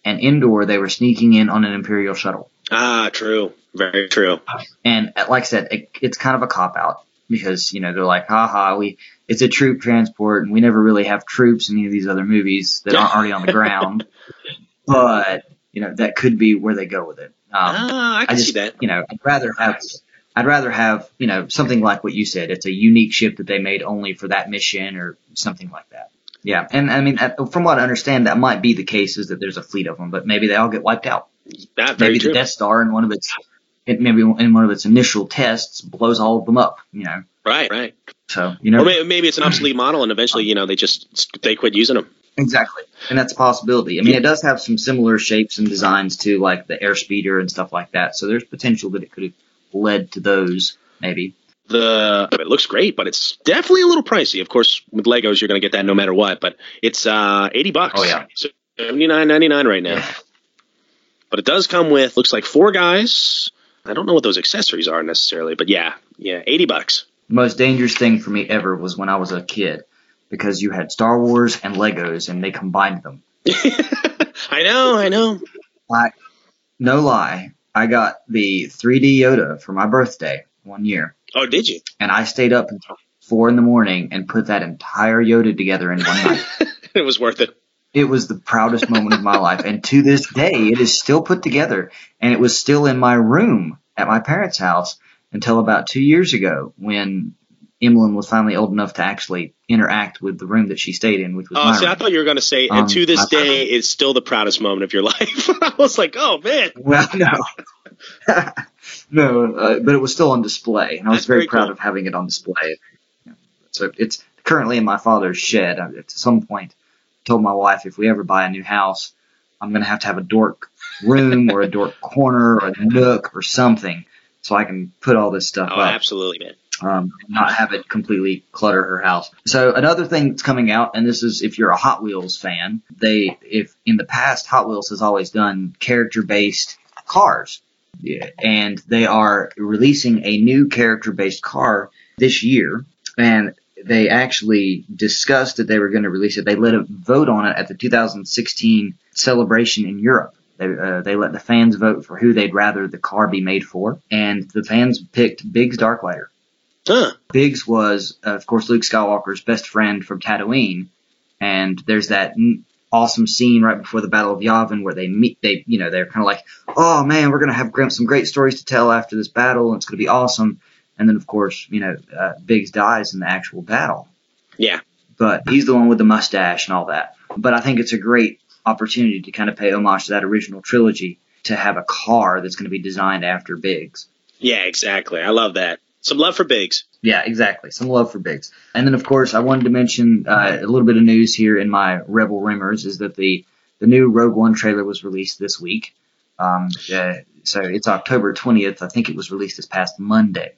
And Endor, they were sneaking in on an Imperial shuttle. ah, true. Very true. And uh, like I said, it, it's kind of a cop out because you know they're like, haha, we it's a troop transport, and we never really have troops in any of these other movies that aren't already on the ground. But you know that could be where they go with it. Um, ah, I I just see that. you know I'd rather have I'd rather have you know something like what you said. It's a unique ship that they made only for that mission or something like that. Yeah, and I mean, from what I understand, that might be the case is that there's a fleet of them, but maybe they all get wiped out That maybe true. the Death Star in one of its it maybe in one of its initial tests blows all of them up. You know, Right, right. so you know Or maybe, maybe it's an obsolete model, and eventually, you know, they just they quit using them. exactly, and that's a possibility. I mean, it does have some similar shapes and designs to like the Airspeeder and stuff like that. So there's potential that it could have led to those maybe. The it looks great, but it's definitely a little pricey. Of course, with Legos, you're going to get that no matter what. But it's uh, eighty bucks. Oh, yeah. seventy nine ninety nine right now. But it does come with looks like four guys. I don't know what those accessories are necessarily, but yeah, yeah, eighty bucks. The most dangerous thing for me ever was when I was a kid because you had Star Wars and Legos and they combined them. I know, I know. Like, no lie, I got the 3D Yoda for my birthday one year. Oh, did you? and I stayed up until four in the morning and put that entire Yoda together in one night. it was worth it. It was the proudest moment of my life, and to this day, it is still put together, and it was still in my room at my parents' house until about two years ago when Emlyn was finally old enough to actually interact with the room that she stayed in, which was Oh, see, I thought you were going to say, Um, and to this day, it's still the proudest moment of your life. I was like, oh man, Well, no, no, uh, but it was still on display, and I was That's very, very proud cool. of having it on display. So it's currently in my father's shed. I- At some point, I told my wife if we ever buy a new house, I'm going to have to have a dork room or a dork corner or a nook or something, so I can put all this stuff oh, up absolutely, man. um, not have it completely clutter her house. So another thing that's coming out, and this is if you're a Hot Wheels fan, they if in the past Hot Wheels has always done character based cars, yeah, and they are releasing a new character based car this year, and they actually discussed that they were going to release it. They let a vote on it at the 2016 celebration in Europe. They, uh, they let the fans vote for who they'd rather the car be made for, and the fans picked Biggs Darklighter. Huh. Biggs was, uh, of course, Luke Skywalker's best friend from Tatooine, and there's that n- awesome scene right before the Battle of Yavin where they meet. They, you know, they're kind of like, "Oh man, we're gonna have some great stories to tell after this battle, and it's gonna be awesome." And then, of course, you know, uh, Biggs dies in the actual battle, Yeah. but he's the one with the mustache and all that. But I think it's a great opportunity to kind of pay homage to that original trilogy to have a car that's going to be designed after Biggs. Yeah, exactly. I love that. Some love for Biggs. Yeah, exactly. Some love for Biggs. And then, of course, I wanted to mention uh, a little bit of news here in my Rebel Rumors is that the, the new Rogue One trailer was released this week. Um, uh, so it's October 20th. I think it was released this past Monday.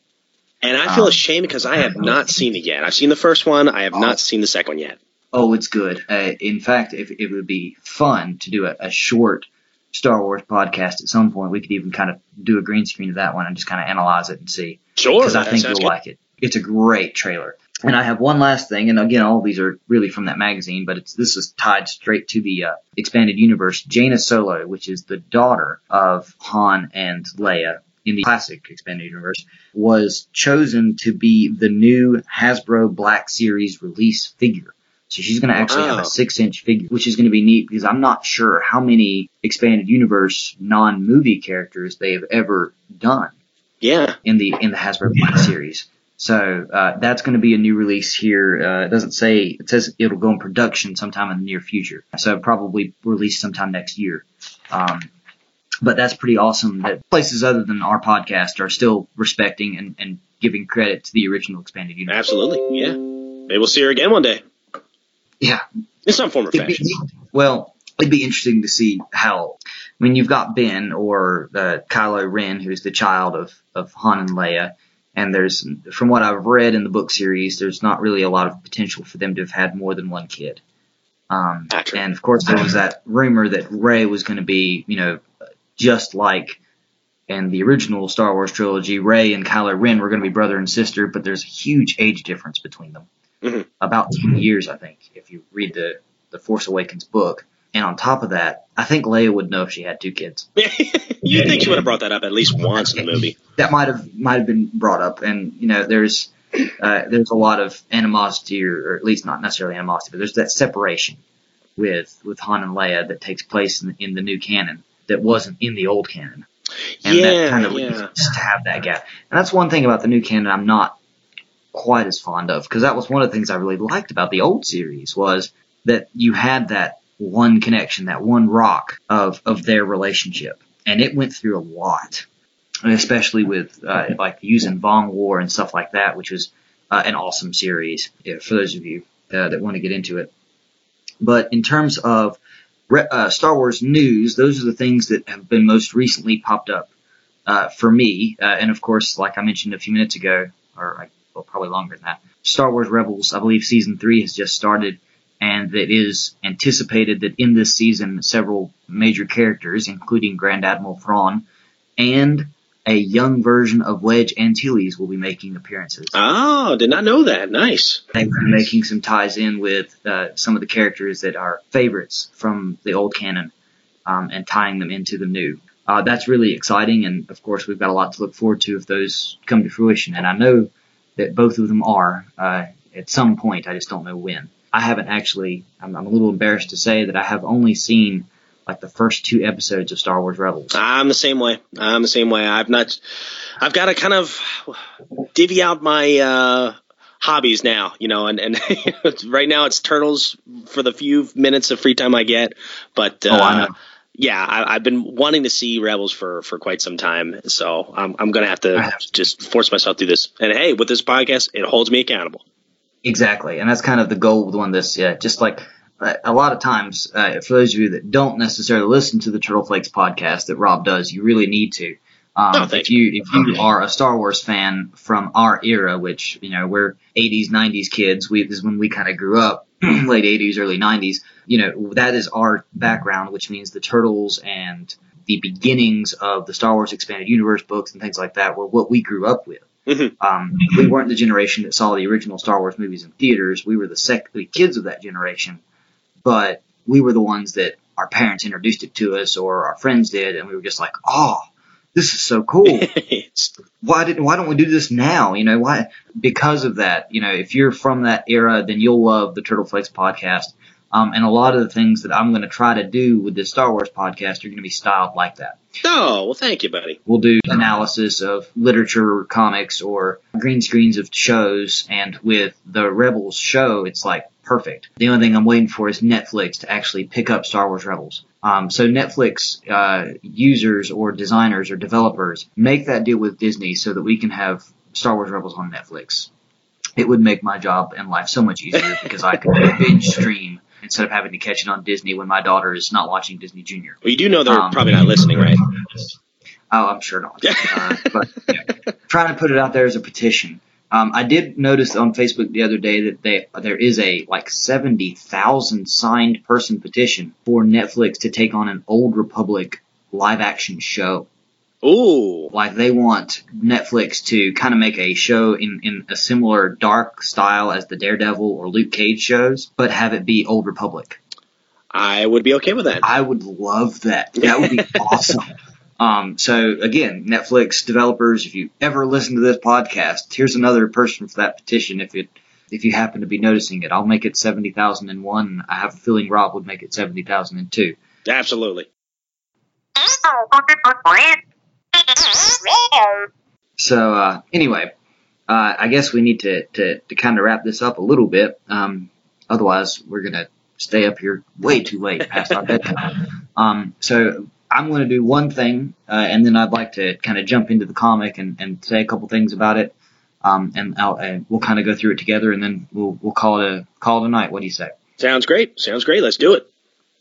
And I feel Um, ashamed because I have not seen it yet. I've seen the first one. I have not seen the second one yet. Oh, it's good. Uh, in fact, if it would be fun to do a, a short Star Wars podcast at some point, we could even kind of do a green screen of that one and just kind of analyze it and see. Sure. because I think you'll good. like it. It's a great trailer. And I have one last thing, and again, all these are really from that magazine, but this is tied straight to the uh, expanded universe. Jaina Solo, which is the daughter of Han and Leia in the classic expanded universe, was chosen to be the new Hasbro Black Series release figure. So she's going to actually have a six inch figure, which is going to be neat because I'm not sure how many expanded universe non movie characters they have ever done Yeah. in the in the Hasbro Black series. So uh, that's going to be a new release here. Uh, it doesn't say it says it'll go in production sometime in the near future. So probably release sometime next year. Um, but that's pretty awesome that places other than our podcast are still respecting and, and giving credit to the original expanded universe. Absolutely. Yeah. Maybe we'll see her again one day Yeah, It's some form be, fashion. well, it'd be interesting to see how. I mean, you've got Ben or uh, Kylo Ren, who's the child of of Han and Leia, and there's, from what I've read in the book series, there's not really a lot of potential for them to have had more than one kid. Um, and of course, there was that rumor that Rey was going to be, you know, just like in the original Star Wars trilogy, Rey and Kylo Ren were going to be brother and sister, but there's a huge age difference between them Mhm. about 10 years, I think, if you read the, the Force Awakens book. And on top of that, I think Leia would know if she had two kids. you think she would have brought that up at least once in the movie? That might have might have been brought up, and you know, there's uh, there's a lot of animosity, or, or at least not necessarily animosity, but there's that separation with with Han and Leia that takes place in, in the new canon that wasn't in the old canon. And that Yeah, kind of yeah. leads to have that gap. And that's one thing about the new canon I'm not quite as fond of because that was one of the things I really liked about the old series was that you had that one connection, that one rock of of their relationship, and it went through a lot, especially with uh, like Yuuzhan Vong War and stuff like that, which was uh, an awesome series yeah, for those of you uh, that want to get into it. But in terms of uh, Star Wars news, those are the things that have been most recently popped up uh, for me. Uh, and of course, like I mentioned a few minutes ago, or I, well, probably longer than that, Star Wars Rebels, I believe season three has just started, and it is anticipated that in this season, several major characters, including Grand Admiral Thrawn and a young version of Wedge Antilles, will be making appearances. Oh, did not know that. Nice. They will be making some ties in with uh, some of the characters that are favorites from the old canon um, and tying them into the new. Uh, that's really exciting, and of course, we've got a lot to look forward to if those come to fruition. And I know that both of them are uh, at some point. I just don't know when. I haven't actually. I'm, I'm a little embarrassed to say that I have only seen like the first two episodes of Star Wars Rebels. I'm the same way. I'm the same way. I've not. I've got to kind of divvy out my uh, hobbies now, you know, and, and right now it's turtles for the few minutes of free time I get. But uh, Oh, I know. Yeah, I, I've been wanting to see Rebels for, for quite some time. So I'm, I'm going to have to have- just force myself through this. And hey, with this podcast, it holds me accountable. Exactly, and that's kind of the goal with one of this. Yeah, just like uh, a lot of times, uh, for those of you that don't necessarily listen to the Turtle Flakes podcast that Rob does, you really need to. Um, Oh, thank if you if you are a Star Wars fan from our era, which you know we're 80s 90s kids, we this is when we kind of grew up, late 80s early 90s. You know that is our background, which means the Turtles and the beginnings of the Star Wars expanded universe books and things like that were what we grew up with. Mhm. Um, we weren't the generation that saw the original Star Wars movies in theaters. We were the sec- the kids of that generation, but we were the ones that our parents introduced it to us or our friends did, and we were just like, "Oh, this is so cool! Why didn't Why don't we do this now? You know, why? Because of that, you know, if you're from that era, then you'll love the Turtle Flakes podcast. Um, and a lot of the things that I'm going to try to do with this Star Wars podcast are going to be styled like that. oh, well, thank you, buddy. We'll do analysis of literature, comics, or green screens of shows. And with the Rebels show, it's like perfect. The only thing I'm waiting for is Netflix to actually pick up Star Wars Rebels. Um, so Netflix uh, users or designers or developers make that deal with Disney so that we can have Star Wars Rebels on Netflix. It would make my job and life so much easier because I could binge stream instead of having to catch it on Disney when my daughter is not watching Disney Junior. Well, you do know they're Um, probably not listening, right? Oh, I'm sure not. uh, but know, trying to put it out there as a petition. Um, I did notice on Facebook the other day that they there is a like seventy thousand signed person petition for Netflix to take on an Old Republic live action show. Ooh. Like they want Netflix to kind of make a show in, in a similar dark style as the Daredevil or Luke Cage shows, but have it be Old Republic. I would be okay with that. I would love that. That would be awesome. Um, so again, Netflix developers, if you ever listen to this podcast, here's another person for that petition. If it, if you happen to be noticing it, I'll make it seventy thousand and one. I have a feeling Rob would make it seventy thousand and two. Absolutely. So uh, anyway, uh, I guess we need to, to, to kind of wrap this up a little bit. Um, otherwise, we're gonna stay up here way too late past our bedtime. Um, so I'm going to do one thing, uh, and then I'd like to kind of jump into the comic and, and say a couple things about it. Um, and, I'll, and we'll kind of go through it together, and then we'll we'll call it a call it a night. What do you say? Sounds great. Sounds great. Let's do it.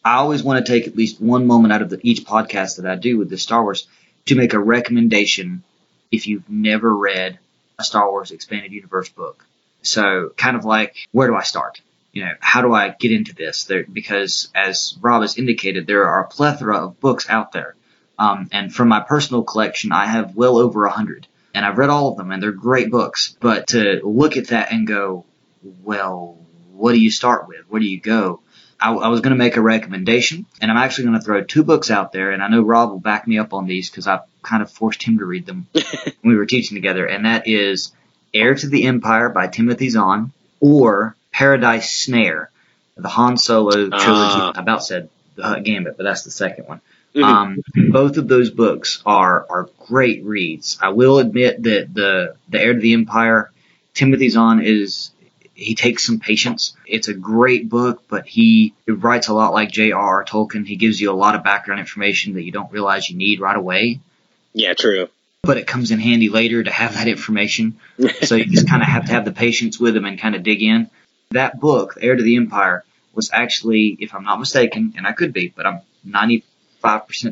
I always want to take at least one moment out of the, each podcast that I do with the Star Wars to make a recommendation if you've never read a Star Wars expanded universe book. So kind of like, where do I start? You know, how do I get into this? There, because as Rob has indicated, there are a plethora of books out there. Um, and from my personal collection, I have well over a hundred. And I've read all of them and they're great books. But to look at that and go, well, what do you start with? Where do you go? I, I was going to make a recommendation, and I'm actually going to throw two books out there, and I know Rob will back me up on these because I kind of forced him to read them when we were teaching together, and that is Heir to the Empire by Timothy Zahn or Paradise Snare, the Han Solo trilogy. Ah. I about said the Hutt Gambit, but that's the second one. Mhm. Um, both of those books are are great reads. I will admit that the the Heir to the Empire, Timothy Zahn is he takes some patience. It's a great book, but he writes a lot like J.R.R. Tolkien. He gives you a lot of background information that you don't realize you need right away, Yeah, true. but it comes in handy later to have that information. So you just kind of have to have the patience with him and kind of dig in. That book, The Heir to the Empire, was actually, if I'm not mistaken, and I could be, but I'm 95%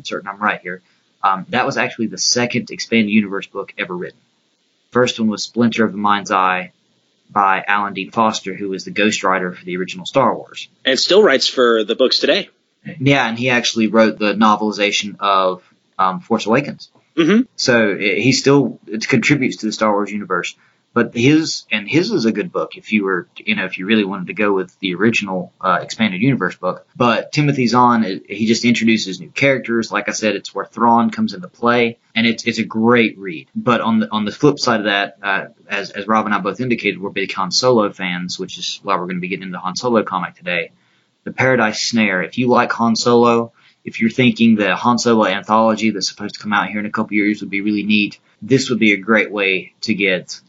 certain I'm right here. Um, that was actually the second expanded universe book ever written. First one was Splinter of the Mind's Eye by Alan Dean Foster, who was the ghostwriter for the original Star Wars. And still writes for the books today. Yeah, and he actually wrote the novelization of um, Force Awakens. Mhm. So he still it contributes to the Star Wars universe. But his and his is a good book if you were you know if you really wanted to go with the original uh, expanded universe book. But Timothy Zahn he just introduces new characters. Like I said, it's where Thrawn comes into play, and it's it's a great read. But on the on the flip side of that, uh, as as Rob and I both indicated, we're big Han Solo fans, which is why we're going to be getting into the Han Solo comic today. The Paradise Snare. If you like Han Solo, if you're thinking the Han Solo anthology that's supposed to come out here in a couple years would be really neat, this would be a great way to get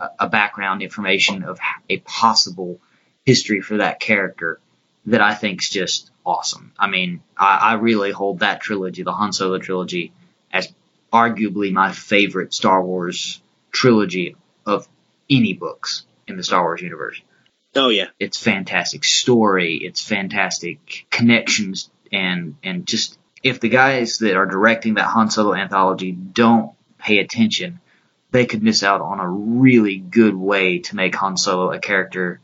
a, background information of a possible history for that character that I think is just awesome. I mean, I, I really hold that trilogy, the Han Solo trilogy, as arguably my favorite Star Wars trilogy of any books in the Star Wars universe. Oh yeah, It's fantastic story, it's fantastic connections, and and just if the guys that are directing that Han Solo anthology don't pay attention, they could miss out on a really good way to make Han Solo a character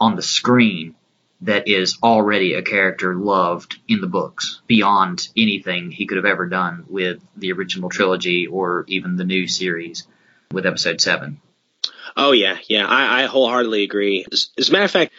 on the screen that is already a character loved in the books beyond anything he could have ever done with the original trilogy or even the new series with episode 7. Oh yeah, yeah, I, I wholeheartedly agree. As, as a matter of fact,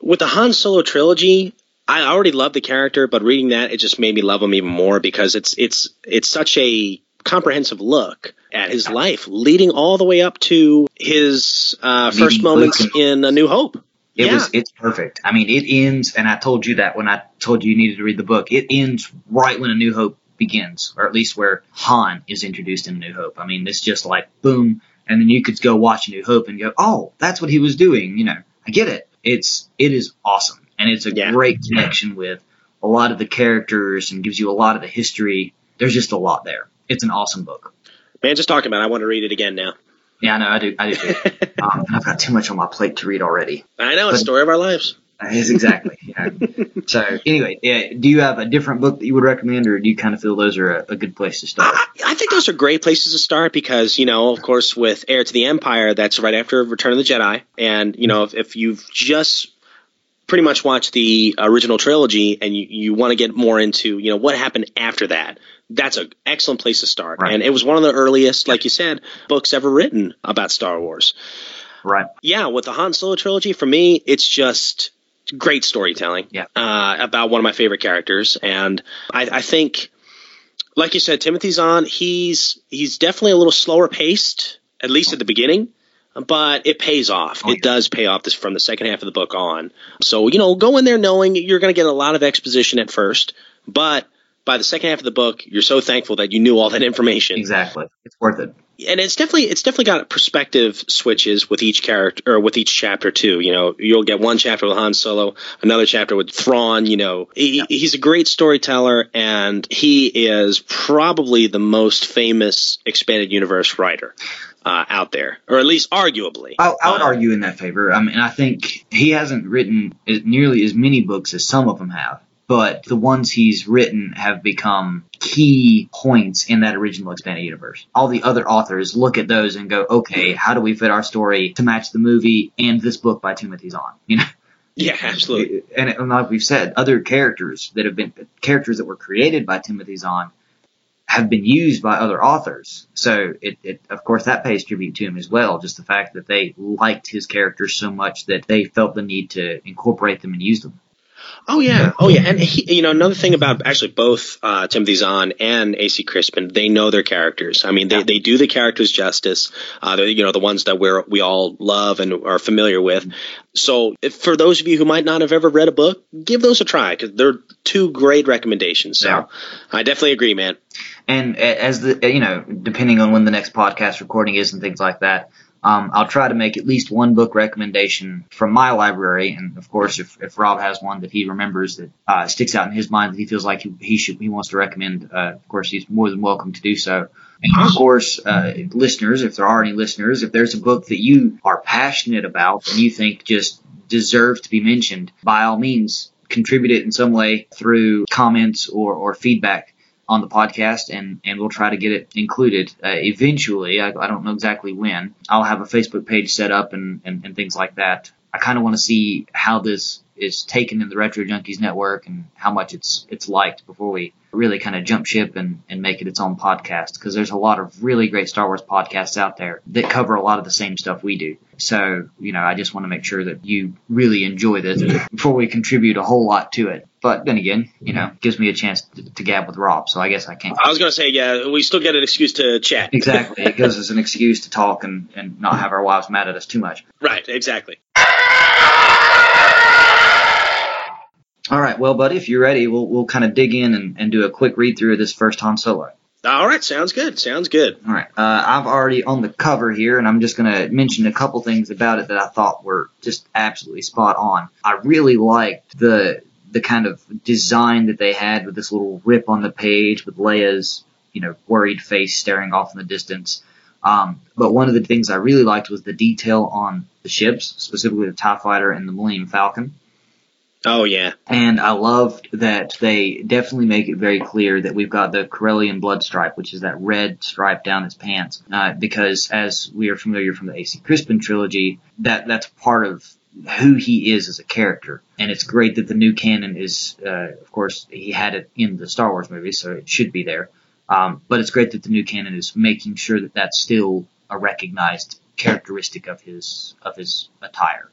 with the Han Solo trilogy, I already love the character, but reading that it just made me love him even more because it's it's it's such a comprehensive look at his life, leading all the way up to his uh, first moments in A New Hope. It yeah. was it's perfect. I mean, it ends, and I told you that when I told you you needed to read the book. It ends right when A New Hope begins, or at least where Han is introduced in A New Hope. I mean, it's just like boom, and then you could go watch A New Hope and go, oh, that's what he was doing. You know, I get it. It's it is awesome, and it's a Yeah. great connection with a lot of the characters and gives you a lot of the history. There's just a lot there. It's an awesome book. Man, just talking about, it, I want to read it again now. Yeah, I know, I do, I do too. um, I've got too much on my plate to read already. I know it's But- story of our lives. Yes, exactly. Yeah. so anyway, yeah, do you have a different book that you would recommend, or do you kind of feel those are a, a good place to start? I, I think those are great places to start because, you know, of course, with Heir to the Empire, that's right after Return of the Jedi. And, you know, if, if you've just pretty much watched the original trilogy and you, you want to get more into, you know, what happened after that, that's an excellent place to start. Right. And it was one of the earliest, like you said, books ever written about Star Wars. Right. Yeah, with the Han Solo trilogy, for me, it's just great storytelling Yeah. uh, about one of my favorite characters, and I, I think, like you said, Timothy Zahn, he's he's definitely a little slower paced, at least at the beginning, but it pays off. Oh, it does pay off this from the second half of the book on. So you know, go in there knowing you're going to get a lot of exposition at first, but by the second half of the book, you're so thankful that you knew all that information Exactly. It's worth it. and it's definitely it's definitely got perspective switches with each character or with each chapter too. You know, you'll get one chapter with Han Solo, another chapter with Thrawn. You know, he, he's a great storyteller, and he is probably the most famous expanded universe writer uh, out there, or at least arguably. I, I would Um, argue in that favor. I mean, I think he hasn't written as, nearly as many books as some of them have, but the ones he's written have become key points in that original expanded universe. All the other authors look at those and go, okay, how do we fit our story to match the movie and this book by Timothy Zahn? You know. Yeah, absolutely. And, and like we've said, other characters that have been characters that were created by Timothy Zahn have been used by other authors. So it, it of course that pays tribute to him as well. Just the fact that they liked his characters so much that they felt the need to incorporate them and use them. Oh yeah, oh yeah, and he, you know another thing about actually both uh, Timothy Zahn and AC Crispin, they know their characters. I mean, they, they do the characters justice. Uh, they're, you know the ones that we're we all love and are familiar with. So if, for those of you who might not have ever read a book, give those a try because they're two great recommendations. So Yeah. I definitely agree, man. And as the you know, depending on when the next podcast recording is and things like that, um, I'll try to make at least one book recommendation from my library. And of course, if, if Rob has one that he remembers that uh, sticks out in his mind that he feels like he, he should he wants to recommend, uh, of course, he's more than welcome to do so. And of course, uh, listeners, if there are any listeners, if there's a book that you are passionate about and you think just deserves to be mentioned, by all means, contribute it in some way through comments or, or feedback on the podcast and, and we'll try to get it included uh, eventually. I, I don't know exactly when. I'll have a Facebook page set up and, and, and things like that. I kind of want to see how this is taken in the Retro Junkies network and how much it's it's liked before we really kind of jump ship and, and make it its own podcast because there's a lot of really great Star Wars podcasts out there that cover a lot of the same stuff we do. So, you know, I just want to make sure that you really enjoy this before we contribute a whole lot to it. But then again, you know, it gives me a chance to, to gab with Rob, so I guess I can't. I was going to say, yeah, we still get an excuse to chat. Exactly. It gives us an excuse to talk and, and not have our wives mad at us too much. Right, exactly. All right, well, buddy, if you're ready, we'll we'll kind of dig in and, and do a quick read through of this first Han Solo. All right, sounds good. Sounds good. All right. Uh, I've already on the cover here, and I'm just going to mention a couple things about it that I thought were just absolutely spot on. I really liked the the kind of design that they had with this little rip on the page with Leia's, you know, worried face staring off in the distance. Um, but one of the things I really liked was the detail on the ships, specifically the TIE Fighter and the Millennium Falcon. Oh yeah. And I loved that they definitely make it very clear that we've got the Corellian blood stripe, which is that red stripe down his pants. Uh, because as we are familiar from the AC Crispin trilogy, that that's part of who he is as a character. And it's great that the new canon is, uh, of course, he had it in the Star Wars movie, so it should be there. Um, but it's great that the new canon is making sure that that's still a recognized characteristic of his of his attire.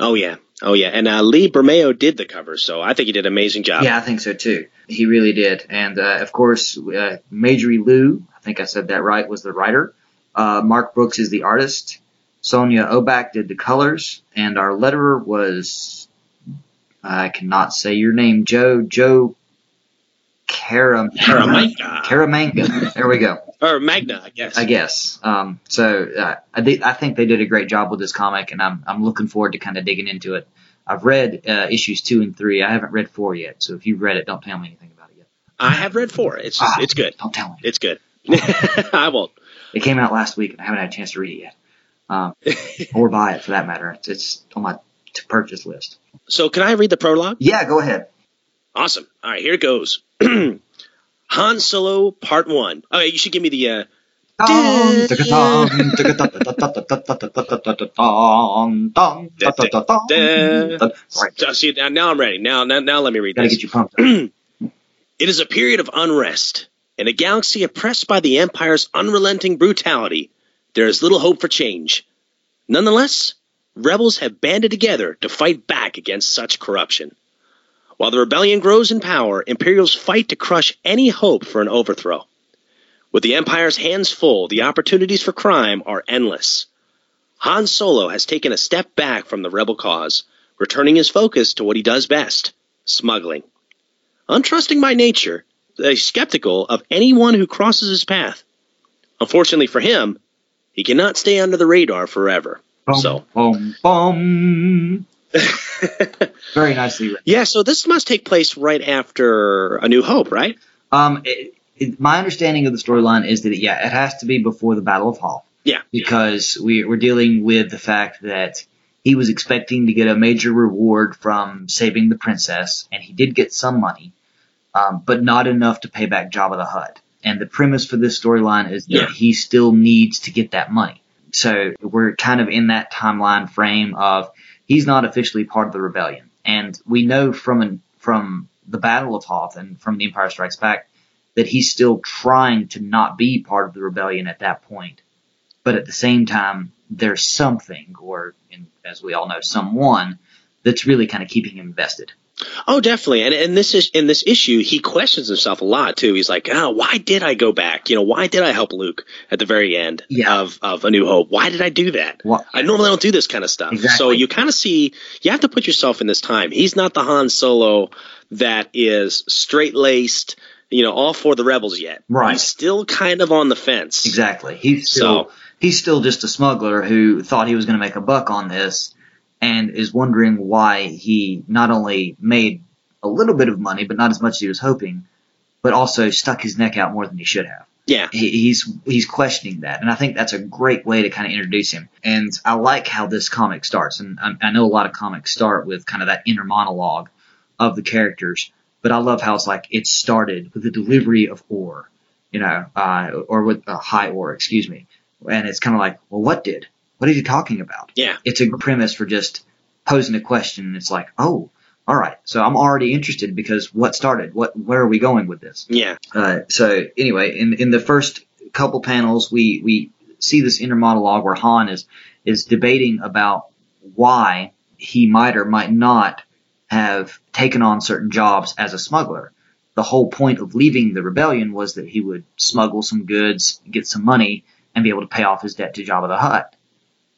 Oh yeah. Oh yeah. And uh, Lee Bermejo did the cover, so I think he did an amazing job. Yeah, I think so too. He really did. And uh, of course, uh, Marjorie Liu, I think I said that right, was the writer. Uh, Mark Brooks is the artist. Sonia Oback did the colors, and our letterer was I cannot say your name, Joe Joe Karam Caramanga. Caramanga. There we go. Or Magna, I guess. I guess. Um, so uh, I, thi- I think they did a great job with this comic, and I'm I'm looking forward to kind of digging into it. I've read uh, issues two and three. I haven't read four yet, so if you've read it, don't tell me anything about it yet. I have read four. It's Ah. it's good. Don't tell me. It's good. I won't. It came out last week, and I haven't had a chance to read it yet, um, or buy it for that matter. It's, it's on my to purchase list. So can I read the prologue? Yeah, go ahead. Awesome. All right, here it goes. Han Solo Part One. Okay, you should give me the. Uh, Right, see, now I'm ready. Now, now, now let me read gotta this. get you pumped. It is a period of unrest. In a galaxy oppressed by the Empire's unrelenting brutality, there is little hope for change. Nonetheless, rebels have banded together to fight back against such corruption. While the rebellion grows in power, Imperials fight to crush any hope for an overthrow. With the Empire's hands full, the opportunities for crime are endless. Han Solo has taken a step back from the rebel cause, returning his focus to what he does best smuggling. Untrusting by nature, he's skeptical of anyone who crosses his path. Unfortunately for him, he cannot stay under the radar forever. Boom, So, boom, boom. Very nicely written. yeah, so this must take place right after A New Hope, right? Um, it, it, my understanding of the storyline is that yeah, it has to be before the Battle of Hoth Yeah. because we, we're dealing with the fact that he was expecting to get a major reward from saving the princess, and he did get some money, um, but not enough to pay back Jabba the Hutt. And the premise for this storyline is that Yeah. he still needs to get that money. So we're kind of in that timeline frame of he's not officially part of the rebellion, and we know from an, from the Battle of Hoth and from The Empire Strikes Back that he's still trying to not be part of the rebellion at that point. But at the same time, there's something, or in, as we all know, someone that's really kind of keeping him invested. Oh, definitely. And and this is in this issue, he questions himself a lot too. He's like, oh, why did I go back? You know, why did I help Luke at the very end Yeah. of of A New Hope? Why did I do that? I normally don't do this kind of stuff. Exactly. So you kind of see, you have to put yourself in this time. He's not the Han Solo that is straight laced, you know, all for the rebels yet. Right. He's still kind of on the fence. Exactly. He's still So- he's still just a smuggler who thought he was going to make a buck on this, and is wondering why he not only made a little bit of money, but not as much as he was hoping, but also stuck his neck out more than he should have. Yeah. he, he's he's questioning that, and I think that's a great way to kind of introduce him. And I like how this comic starts, and I, I know a lot of comics start with kind of that inner monologue of the characters, but I love how it's like it started with the delivery of ore, you know, uh, or with uh, high ore, excuse me, and it's kind of like, well, what did? What are you talking about? Yeah. It's a premise for just posing a question, and it's like, oh, all right, so I'm already interested because what started? What? Where are we going with this? Yeah. Uh, so anyway, in in the first couple panels, we we see this inner monologue where Han is is debating about why he might or might not have taken on certain jobs as a smuggler. The whole point of leaving the rebellion was that he would smuggle some goods, get some money, and be able to pay off his debt to Jabba the Hutt.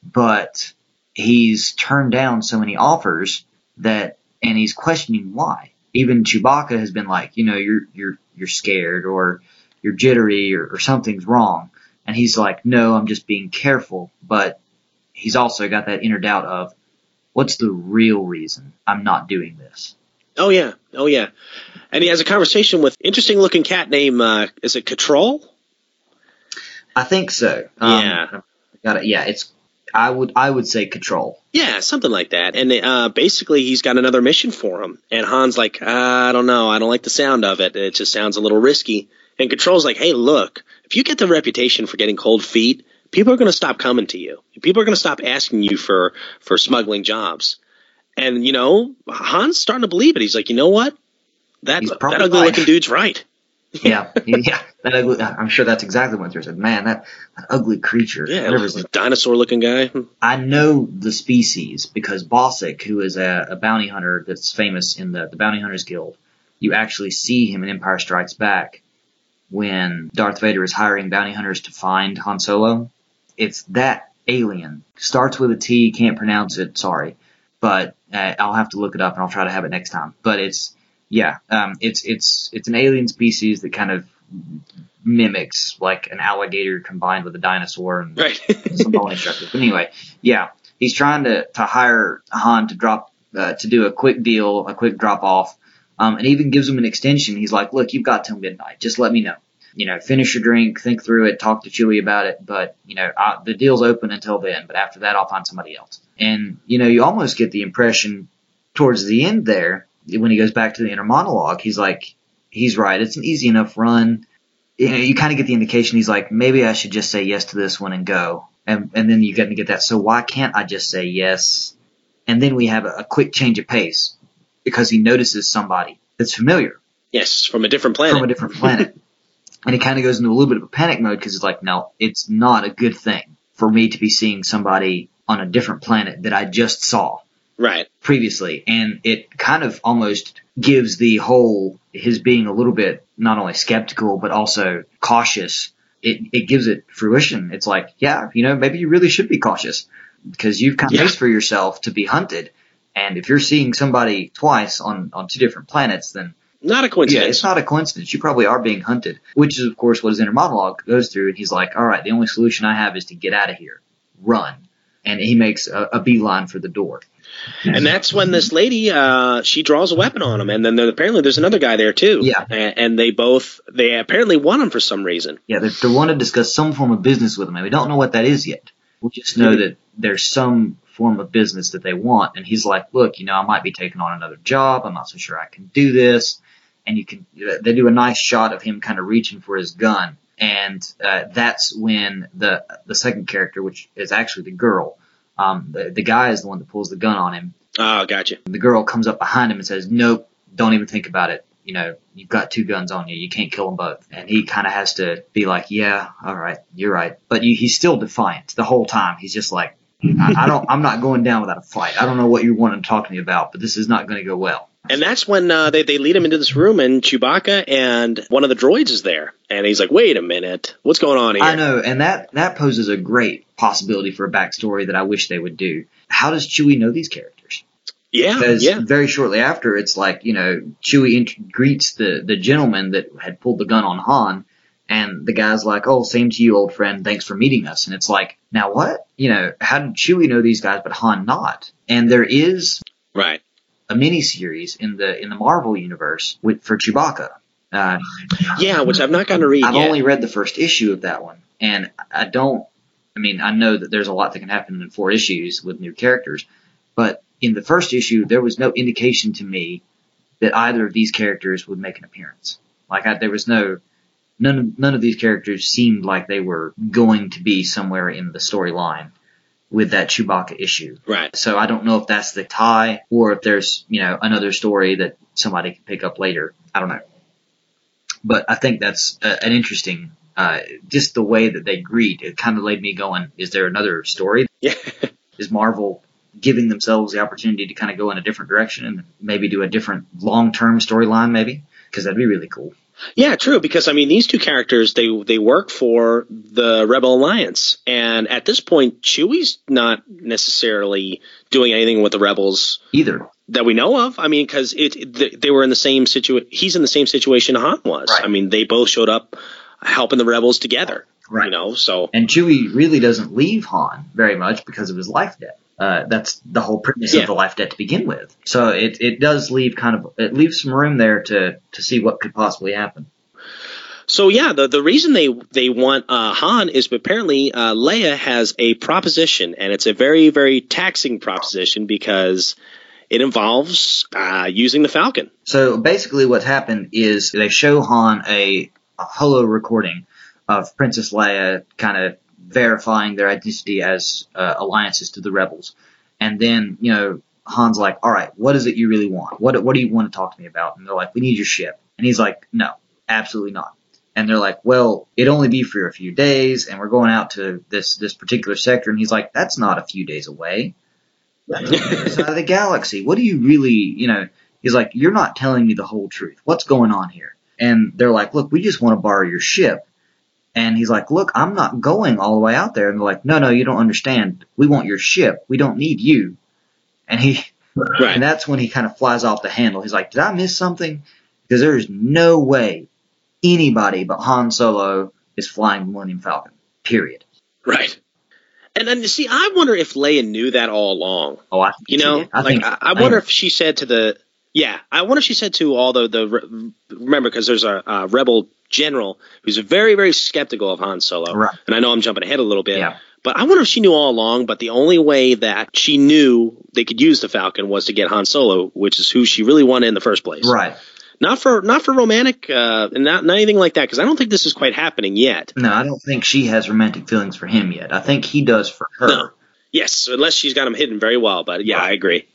But he's turned down so many offers that, and he's questioning why. Even Chewbacca has been like, you know, you're you're you're scared, or you're jittery or, or something's wrong. And he's like, no, I'm just being careful. But he's also got that inner doubt of, what's the real reason I'm not doing this? Oh yeah, oh yeah, and he has a conversation with interesting looking cat named uh, is it Control? I think so. Um, Yeah. Got it. Yeah, it's. I would. I would say control. Yeah, something like that. And uh, basically, he's got another mission for him. And Han's like, I don't know. I don't like the sound of it. It just sounds a little risky. And Control's like, hey, look, if you get the reputation for getting cold feet, people are going to stop coming to you. People are going to stop asking you for, for smuggling jobs. And, you know, Han's starting to believe it. He's like, you know what? That, that ugly right. looking dude's right. Yeah, yeah. That ugly, I'm sure that's exactly what they said. Man, that, that ugly creature. Yeah, a dinosaur looking guy. I know the species because Bossk, who is a, a bounty hunter that's famous in the, the Bounty Hunters Guild, you actually see him in Empire Strikes Back when Darth Vader is hiring bounty hunters to find Han Solo. It's that alien. Starts with a T, can't pronounce it, sorry. But uh, I'll have to look it up and I'll try to have it next time. But it's, yeah, um, it's, it's, it's an alien species that kind of mimics like an alligator combined with a dinosaur and Right. some bowling instructors. But anyway, yeah, he's trying to to hire Han to drop uh, to do a quick deal, a quick drop off, um, and even gives him an extension. He's like, "Look, you've got till midnight. Just let me know. You know, finish your drink, think through it, talk to Chewie about it. But you know, I, the deal's open until then. But after that, I'll find somebody else." And you know, you almost get the impression towards the end there when he goes back to the inner monologue, he's like, he's right. It's an easy enough run you know, you kind of get the indication he's like, maybe I should just say yes to this one and go. And, and then you get to get that. So why can't I just say yes? And then we have a, a quick change of pace because he notices somebody that's familiar yes, from a different planet. from a different planet. and he kind of goes into a little bit of a panic mode because it's like, no, it's not a good thing for me to be seeing somebody on a different planet that I just saw right. previously, and it kind of almost gives the whole his being a little bit not only skeptical but also cautious. It it gives it fruition. It's like, yeah, you know, maybe you really should be cautious because you've kind of Yeah. faced for yourself to be hunted, and if you're seeing somebody twice on on two different planets, then Not a coincidence. yeah, it's not a coincidence. You probably are being hunted, which is of course what his inner monologue goes through. And he's like, all right, the only solution I have is to get out of here, run, and he makes a, a beeline for the door. And that's when this lady, uh, she draws a weapon on him, and then there, apparently there's another guy there too. Yeah. and, and they both they apparently want him for some reason. Yeah, they, they want to discuss some form of business with him, and we don't know what that is yet. We just know that there's some form of business that they want, and he's like, "Look, you know, I might be taking on another job. I'm not so sure I can do this." And you can, they do a nice shot of him kind of reaching for his gun, and uh, that's when the the second character, which is actually the girl, um, the the guy is the one that pulls the gun on him, Oh, gotcha. the girl comes up behind him and says, "Nope, don't even think about it. You know, you've got two guns on you. You can't kill them both." And he kind of has to be like, "Yeah, all right, you're right." But you, he's still defiant the whole time. He's just like, I, "I don't, I'm not going down without a fight. I don't know what you want to talk to me about, but this is not going to go well." And that's when uh, they they lead him into this room, and Chewbacca and one of the droids is there, and he's like, "Wait a minute, what's going on here?" I know, and that that poses a great possibility for a backstory that I wish they would do. How does Chewie know these characters? Yeah, because yeah, very shortly after, it's like you know Chewie int- greets the the gentleman that had pulled the gun on Han, and the guy's like, "Oh, same to you, old friend. Thanks for meeting us." And it's like, now what? You know, how did Chewie know these guys, but Han not? And there is right. A mini series in the in the Marvel universe with for Chewbacca. Uh, Yeah, which I've not gotten to read I've yet. only read the first issue of that one, and I don't. I mean, I know that there's a lot that can happen in four issues with new characters, but in the first issue, there was no indication to me that either of these characters would make an appearance. Like, I, there was no none. Of, none of these characters seemed like they were going to be somewhere in the storyline with that Chewbacca issue. right. So I don't know if that's the tie or if there's, you know, another story that somebody can pick up later. I don't know. But I think that's uh, an interesting, uh, just the way that they greet. It kind of laid me going, is there another story? Yeah. Is Marvel giving themselves the opportunity to kind of go in a different direction and maybe do a different long-term storyline maybe? Because that'd be really cool. Yeah, true. Because I mean, these two characters they they work for the Rebel Alliance, and at this point, Chewie's not necessarily doing anything with the rebels Either. that we know of. I mean, because it, it they were in the same situation. He's in the same situation Han was. Right. I mean, they both showed up helping the rebels together. Right. You know, so And Chewie really doesn't leave Han very much because of his life debt. Uh, that's the whole premise Yeah. of the life debt to begin with. So it, it does leave kind of it leaves some room there to to see what could possibly happen. So yeah, the the reason they they want uh, Han is apparently uh, Leia has a proposition, and it's a very very taxing proposition because it involves uh, using the Falcon. So basically, what happened is they show Han a, a holo recording of Princess Leia, kind of verifying their identity as uh, alliances to the rebels, and then you know Han's like, "All right, what is it you really want? What what do you want to talk to me about?" And they're like, "We need your ship," and he's like, "No, absolutely not." And they're like, "Well, it'd only be for a few days, and we're going out to this this particular sector." And he's like, "That's not a few days away." That's the side of the galaxy. What do you really, you know? He's like, you're not telling me the whole truth. What's going on here? And they're like, look, we just want to borrow your ship. And he's like, look, I'm not going all the way out there. And they're like, no, no, you don't understand. We want your ship. We don't need you. And he, Right. and that's when he kind of flies off the handle. He's like, did I miss something? Because there's no way anybody but Han Solo is flying the Millennium Falcon. Period. Right. And then you see, I wonder if Leia knew that all along. Oh, I You know. I like think I, I wonder if she said to the yeah, I wonder if she said to all the the remember because there's a, a rebel general who's very very skeptical of Han Solo, Right. and I know I'm jumping ahead a little bit. Yeah. But I wonder if she knew all along, but the only way that she knew they could use the Falcon was to get Han Solo, which is who she really wanted in the first place. right. Not for not for romantic, uh, and not, not anything like that, because I don't think this is quite happening yet. No, I don't think she has romantic feelings for him yet. I think he does for her. No. Yes, unless she's got him hidden very well. But yeah, I agree.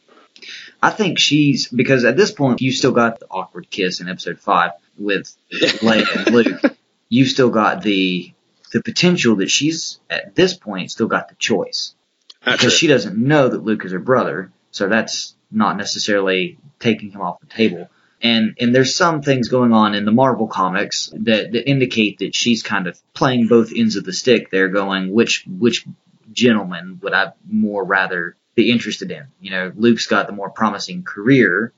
I think she's because at this point you still got the awkward kiss in episode five with Leia and Luke. You've still got the the potential that she's at this point still got the choice because true. she doesn't know that Luke is her brother, so that's not necessarily taking him off the table. And and there's some things going on in the Marvel comics that, that indicate that she's kind of playing both ends of the stick. They're going which which gentleman would I more rather be interested in? You know, Luke's got the more promising career,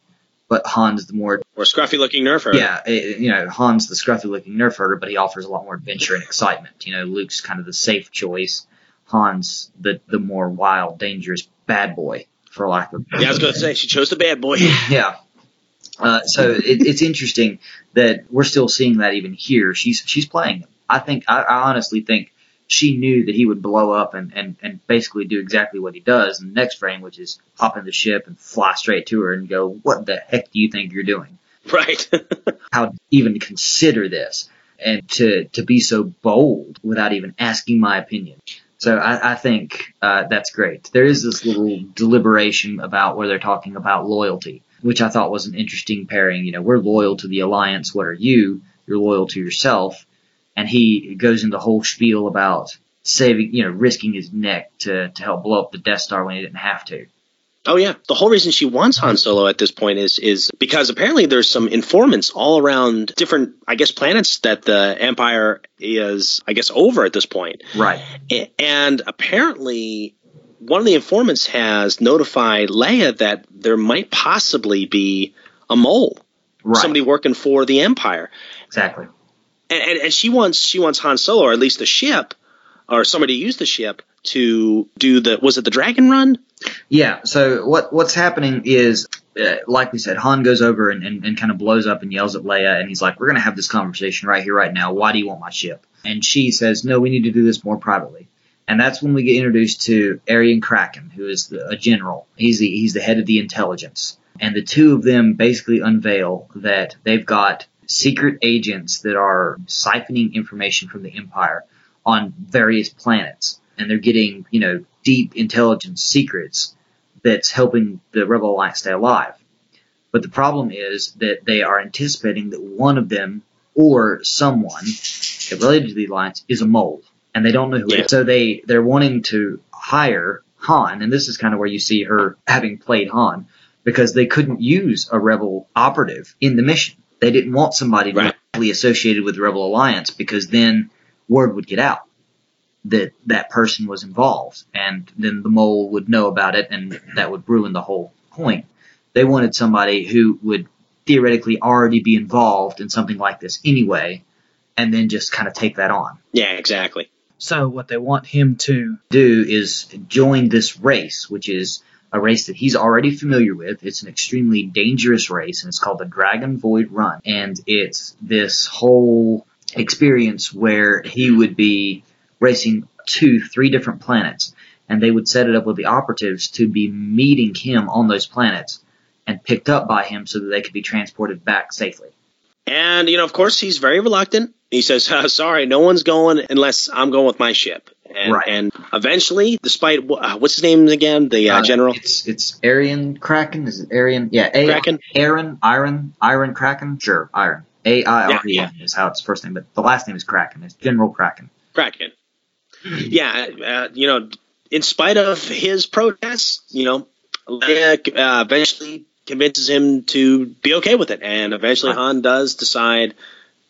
but Han's the more or scruffy looking nerf herder. yeah, eh, you know, Han's the scruffy looking nerf herder, but he offers a lot more adventure and excitement. You know, Luke's kind of the safe choice. Han's the the more wild, dangerous bad boy, for lack of Yeah, I was to say she chose the bad boy. yeah. Uh, so it, it's interesting that we're still seeing that even here. She's she's playing him. I think I, I honestly think she knew that he would blow up and, and, and basically do exactly what he does in the next frame, which is hop in the ship and fly straight to her and go, "What the heck do you think you're doing? right. How even consider this and to to be so bold without even asking my opinion." So I, I think uh, that's great. There is this little deliberation about where they're talking about loyalty, which I thought was an interesting pairing. You know, we're loyal to the alliance. What are you? You're loyal to yourself. And he goes into the whole spiel about saving, you know, risking his neck to to help blow up the Death Star when he didn't have to. oh yeah. The whole reason she wants Han mm-hmm. Solo at this point is is because apparently there's some informants all around different, I guess, planets that the Empire is, I guess, over at this point. Right. And apparently, one of the informants has notified Leia that there might possibly be a mole, Right. somebody working for the Empire, Exactly. And, and, and she wants she wants Han Solo, or at least the ship, or somebody to use the ship to do the was it the Dragon Run? Yeah. So what what's happening is, uh, like we said, Han goes over and, and, and kind of blows up and yells at Leia, and he's like, "We're gonna have this conversation right here, right now. Why do you want my ship?" And she says, "No, we need to do this more privately." And that's when we get introduced to Airen Cracken, who is the, a general. He's the he's the head of the intelligence, and the two of them basically unveil that they've got secret agents that are siphoning information from the Empire on various planets, and they're getting you know deep intelligence secrets that's helping the Rebel Alliance stay alive. But the problem is that they are anticipating that one of them or someone related to the Alliance is a mole, and they don't know who it Yeah. is. So they they're wanting to hire Han, and this is kind of where you see her having played Han, because they couldn't use a Rebel operative in the mission. They didn't want somebody Right. directly associated with the Rebel Alliance because then word would get out that that person was involved, and then the mole would know about it, and that would ruin the whole point. They wanted somebody who would theoretically already be involved in something like this anyway, and then just kind of take that on. Yeah, exactly. So what they want him to do is join this race, which is a race that he's already familiar with. It's an extremely dangerous race, and it's called the Dragon Void Run. And it's this whole experience where he would be racing two, three different planets, and they would set it up with the operatives to be meeting him on those planets and picked up by him so that they could be transported back safely. And, you know, of course, he's very reluctant. He says, sorry, no one's going unless I'm going with my ship. And, Right. and eventually, despite, uh, what's his name again? The uh, Uh, general? It's it's Arian Cracken. Is it Arian? Yeah, A- Cracken? Aaron, Iron, Iron Cracken. Sure, Iron. A I R E N is how it's first name, but the last name is Cracken. It's General Cracken. Cracken. Yeah, uh, you know, in spite of his protests, you know, Leia uh, eventually convinces him to be okay with it, and eventually. Han does decide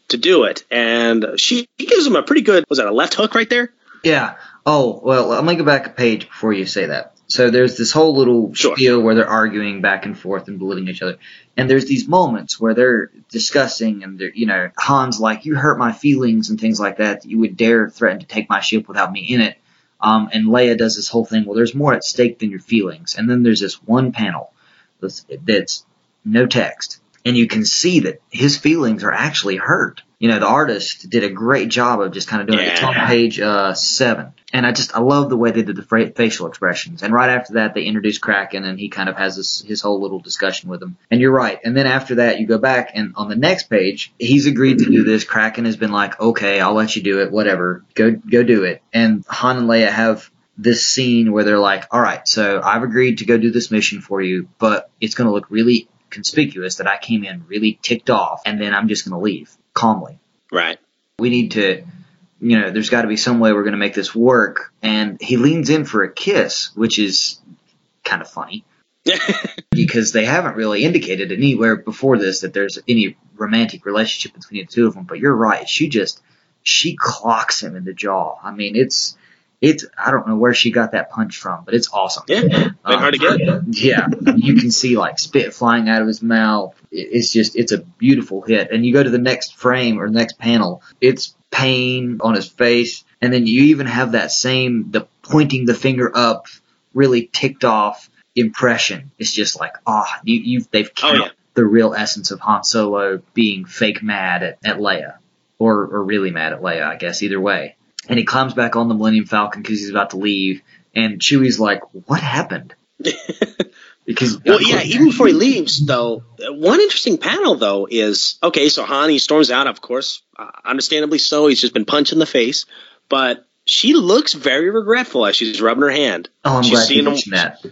to do it, and she gives him a pretty good was that a left hook right there? Yeah. Oh well, let me go back a page before you say that. So there's this whole little Sure. spiel where they're arguing back and forth and belittling each other, and there's these moments where they're discussing and they're you know Han's like you hurt my feelings and things like that. that You would dare threaten to take my ship without me in it. Um, and Leia does this whole thing. Well, there's more at stake than your feelings. And then there's this one panel that's, that's no text, and you can see that his feelings are actually hurt. You know, the artist did a great job of just kind of doing it. It's on Yeah. page uh, seven, and I just I love the way they did the facial expressions. And right after that, they introduce Cracken, and he kind of has this his whole little discussion with him. And you're right. And then after that, you go back, and on the next page, he's agreed to do this. Cracken has been like, okay, I'll let you do it, whatever, go go do it. And Han and Leia have this scene where they're like, all right, so I've agreed to go do this mission for you, but it's going to look really conspicuous that I came in really ticked off, and then I'm just going to leave calmly. Right. We need to, you know, there's got to be some way we're going to make this work. And he leans in for a kiss, which is kind of funny because they haven't really indicated anywhere before this that there's any romantic relationship between the two of them. But you're right. She just, she clocks him in the jaw. I mean, it's, it's, I don't know where she got that punch from, but it's awesome. yeah, been hard to get. Yeah, you can see like spit flying out of his mouth. It's just, it's a beautiful hit. And you go to the next frame or next panel, it's pain on his face, and then you even have that same the pointing the finger up, really ticked off impression. It's just like, ah, you, you they've Oh, yeah. the real essence of Han Solo being fake mad at, at Leia, or or really mad at Leia, I guess. Either way, and he climbs back on the Millennium Falcon because he's about to leave, and Chewie's like, "What happened?" Because Well, yeah, even before he leaves, though, one interesting panel, though, is okay, so Han, he storms out, of course, uh, understandably so. He's just been punched in the face, but she looks very regretful as she's rubbing her hand. oh, I'm she's glad you seen him- mentioned that.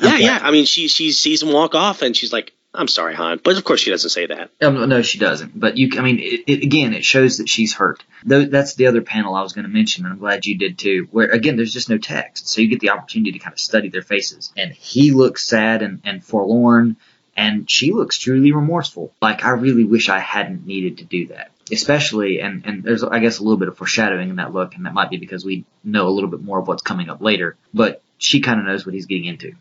Yeah, yeah. I mean, she she sees him walk off, and she's like, "I'm sorry, Han," but of course she doesn't say that. Um, no, she doesn't. But you, I mean, it, it, again, it shows that she's hurt. Though that's the other panel I was going to mention, and I'm glad you did too. Where again, there's just no text, so you get the opportunity to kind of study their faces. And he looks sad and, and forlorn, and she looks truly remorseful. Like I really wish I hadn't needed to do that. Especially, and and there's I guess a little bit of foreshadowing in that look, and that might be because we know a little bit more of what's coming up later. But she kind of knows what he's getting into.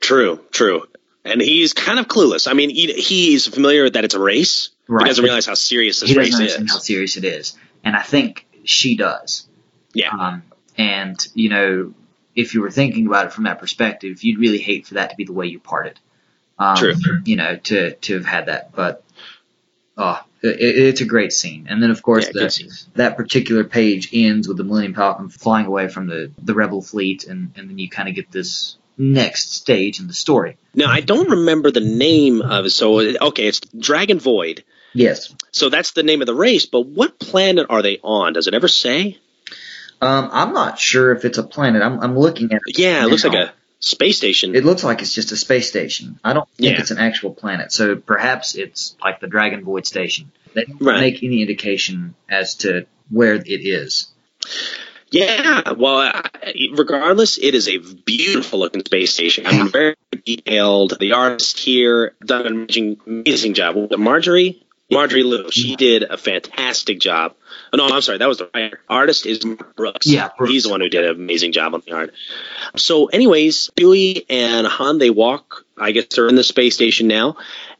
True, true. And he's kind of clueless. I mean, he, he's familiar that it's a race. Right. He doesn't realize how serious this he race is. how serious it is, and I think she does. Yeah. Um, and you know, if you were thinking about it from that perspective, you'd really hate for that to be the way you parted. Um, True. You know, to to have had that, but oh, it, it's a great scene. And then of course Yeah, the, that particular page ends with the Millennium Falcon flying away from the the Rebel fleet, and and then you kind of get this next stage in the story. Now, I don't remember the name of it. So, okay, it's Dragon Void. Yes. So that's the name of the race, but what planet are they on? Does it ever say? Um, I'm not sure if it's a planet. I'm, I'm looking at it. Yeah, it looks like a space station. It looks like it's just a space station. I don't think Yeah. it's an actual planet. So perhaps it's like the Dragon Void station. They don't Right. make any indication as to where it is. Yeah, well, I- regardless, it is a beautiful looking space station. I mean, very detailed. The artist here done an amazing, amazing job. Marjorie? Marjorie Liu. She did a fantastic job. Oh, no, I'm sorry. That was the writer. Artist is Brooks. Yeah, Brooks. He's the one who did an amazing job on the art. So, anyways, Chewie and Han, they walk. I guess they're in the space station now.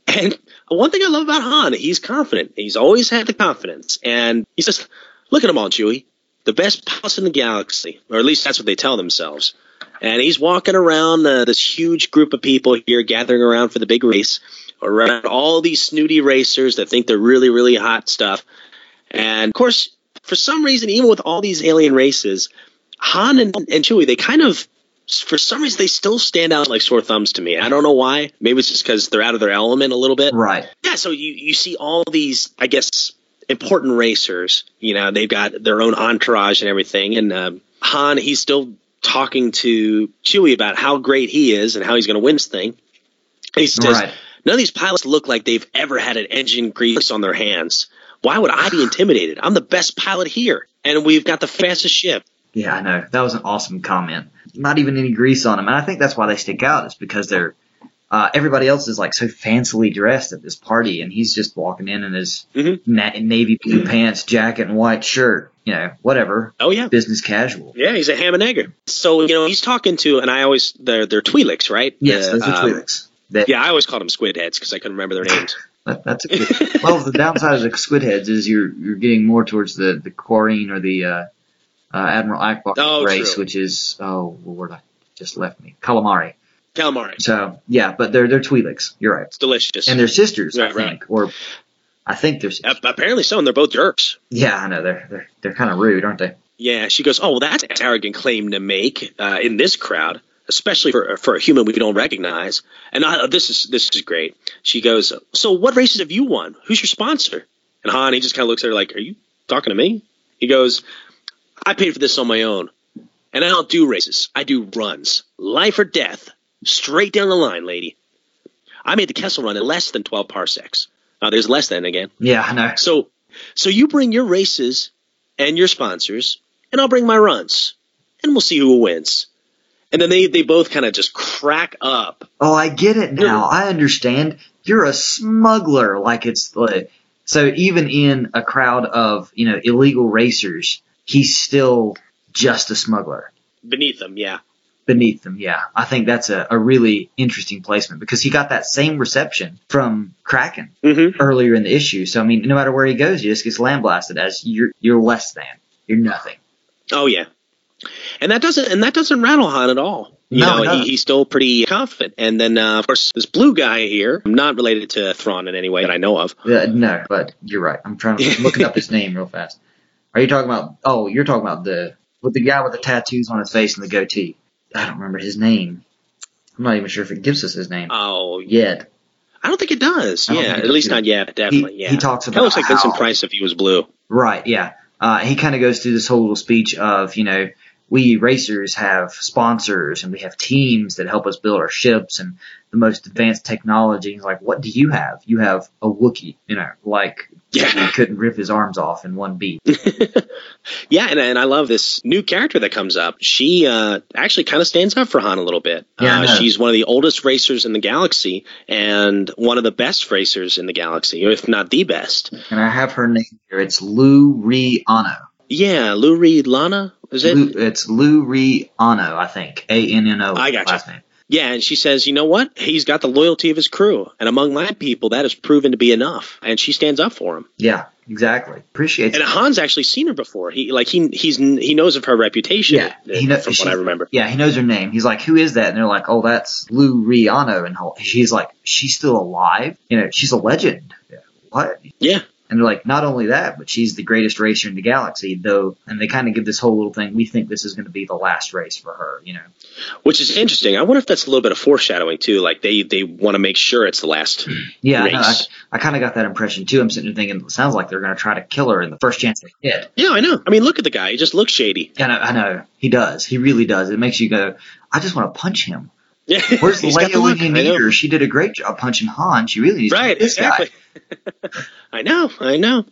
And one thing I love about Han, he's confident. He's always had the confidence, and he says, "Look at them all, Chewie. The best pilots in the galaxy, or at least that's what they tell themselves." And he's walking around uh, this huge group of people here, gathering around for the big race, around all these snooty racers that think they're really, really hot stuff. And of course, for some reason, even with all these alien races, Han and, and Chewie, they kind of for some reason they still stand out like sore thumbs to me. I don't know why. Maybe it's just because they're out of their element a little bit. Right. Yeah. So you you see all these, I guess, important racers. You know, they've got their own entourage and everything. And um, Han, he's still talking to Chewie about how great he is and how he's going to win this thing. And he says, Right. "None of these pilots look like they've ever had an engine grease on their hands. Why would I be intimidated? I'm the best pilot here, and we've got the fastest ship." Yeah, I know. That was an awesome comment. Not even any grease on them. And I think that's why they stick out, is because they're uh, everybody else is like so fancily dressed at this party, and he's just walking in in his Mhm. na- navy blue pants, jacket, and white shirt. You know, whatever, Oh yeah. business casual. Yeah, he's a ham and egger. So you know he's talking to, and I always they're they're Twi'leks, right? Yes, The, those are um, Twi'leks. That, Yeah, I always called them squid heads because I couldn't remember their names. that, that's a good. well, the downside of the squid heads is you're you're getting more towards the the Quarren or the uh, uh, Admiral Ackbar Oh, race, true. which is oh, word I just left me, calamari. Calamari, So yeah, but they're they're Twi'leks. You're right. it's delicious. and they're sisters, I Right, right. think, or I think they're. Ap- apparently so, and they're both jerks. Yeah, I know they're they're they're kind of rude, aren't they? Yeah, she goes, "Oh, well, that's an arrogant claim to make uh, in this crowd, especially for for a human we don't recognize." And I, this is this is great. She goes, "So, what races have you won? Who's your sponsor?" And Han, he just kind of looks at her like, "Are you talking to me?" He goes, "I paid for this on my own, and I don't do races. I do runs, life or death, straight down the line, lady. I made the Kessel Run in less than twelve parsecs. Now, there's less than again." Yeah, I know. So, so you bring your races and your sponsors, and I'll bring my runs, and we'll see who wins. And then they, they both kind of just crack up. Oh, I get it now. I understand. You're a smuggler. Like it's like so. Even in a crowd of you know illegal racers, he's still just a smuggler. Beneath them, yeah. Beneath them, yeah. I think that's a, a really interesting placement because he got that same reception from Cracken Mm-hmm. earlier in the issue. So I mean, no matter where he goes, he just gets lambasted as you're you're less than. You're nothing. Oh yeah. And that doesn't and that doesn't rattle Han at all. You No, know, he, he's still pretty confident. And then uh, of course this blue guy here, not related to Thrawn in any way that I know of. Uh, no, but you're right. I'm trying to I'm looking up his name real fast. Are you talking about? Oh, you're talking about the with the guy with the tattoos on his face and the goatee. I don't remember his name. I'm not even sure if it gives us his name Oh, yet. I don't think it does. Yeah, it at least not yet. Definitely, he, yeah. he talks Kind about of looks like Vincent Price if he was blue. Right, yeah. Uh, he kind of goes through this whole little speech of, you know, we racers have sponsors and we have teams that help us build our ships and the most advanced technology. Like, what do you have? You have a Wookiee, you know, like Yeah. he couldn't rip his arms off in one beat. Yeah, and, and I love this new character that comes up. She uh, actually kind of stands up for Han a little bit. Yeah, uh, she's one of the oldest racers in the galaxy and one of the best racers in the galaxy, if not the best. And I have her name here. It's Lou Ri Ano. Yeah, Lou Reed Lana, is it? Lou, it's Lou Ri Ano, I think. A N N O. I. Last name. Yeah, and she says, you know what? He's got the loyalty of his crew, and among my people, that has proven to be enough. And she stands up for him. Yeah, exactly. Appreciates And. Han's actually seen her before. He like he he's he knows of her reputation. Yeah, he knows, from she- what I remember. Yeah, he knows her name. He's like, "Who is that?" And they're like, "Oh, that's Lou Riano." And she's like, "She's still alive? You know, she's a legend." Yeah, What? Yeah. And they're like, "Not only that, but she's the greatest racer in the galaxy." Though, and they kind of give this whole little thing. We think this is going to be the last race for her. You know? Which is interesting. I wonder if that's a little bit of foreshadowing too. Like they they want to make sure it's the last. Yeah, I, know, I, I kind of got that impression too. I'm sitting there thinking, it sounds like they're going to try to kill her in the first chance they get. Yeah, I know. I mean, look at the guy. He just looks shady. I know, I know. He does. He really does. It makes you go, I just want to punch him. Yeah. Where's got Leia the when you need her? She did a great job punching Han. She really needs Right, this guy. exactly. I know, I know.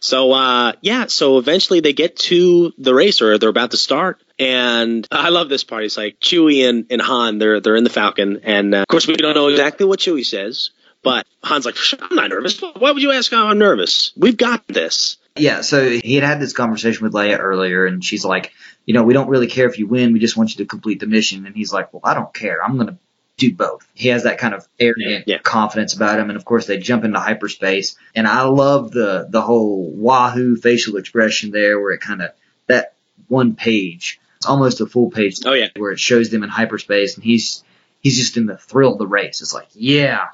So uh yeah, so eventually they get to the race or they're about to start. And I love this part. It's like Chewie and, and Han, they're they're in the Falcon, and uh, of course we don't know exactly what Chewie says, but Han's like, I'm not nervous. Why would you ask how I'm nervous? We've got this. Yeah, so he had had this conversation with Leia earlier, and she's like, you know, we don't really care if you win. We just want you to complete the mission. And he's like, well, I don't care. I'm going to do both. He has that kind of arrogant Yeah. confidence about him, and of course they jump into hyperspace. And I love the the whole Wahoo facial expression there, where it kind of that one page, it's almost a full page Oh yeah. where it shows them in hyperspace, and he's he's just in the thrill of the race. It's like, yeah.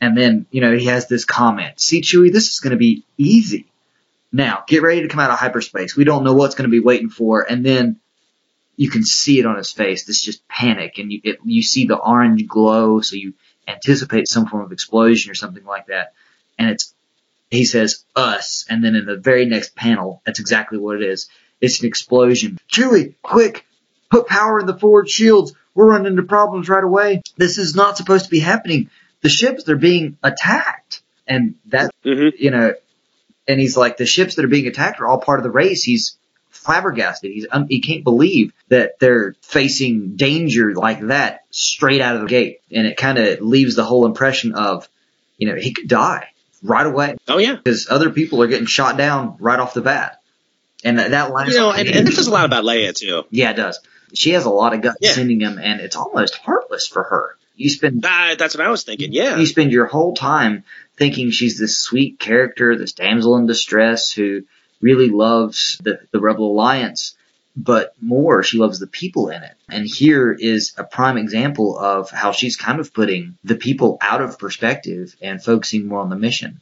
And then you know he has this comment: "See, Chewie, this is going to be easy. Now get ready to come out of hyperspace. We don't know what's going to be waiting for." And then you can see it on his face. This just panic, and you it, you see the orange glow, so you anticipate some form of explosion or something like that. And it's he says us, and then in the very next panel, that's exactly what it is. It's an explosion. Chewie, quick, put power in the forward shields. We're running into problems right away. This is not supposed to be happening. The ships they're being attacked, and that hmm you know, and he's like, the ships that are being attacked are all part of the race. He's flabbergasted. He's um, he can't believe that they're facing danger like that straight out of the gate, and it kind of leaves the whole impression of, you know, he could die right away Oh yeah. because other people are getting shot down right off the bat, and that, that last You know, and, and it says a lot about Leia too. yeah, it does. She has a lot of guts Yeah. sending him, and it's almost heartless for her. You spend That, that's what I was thinking. Yeah. you spend your whole time thinking she's this sweet character, this damsel in distress who really loves the, the Rebel Alliance, but more, she loves the people in it. And here is a prime example of how she's kind of putting the people out of perspective and focusing more on the mission.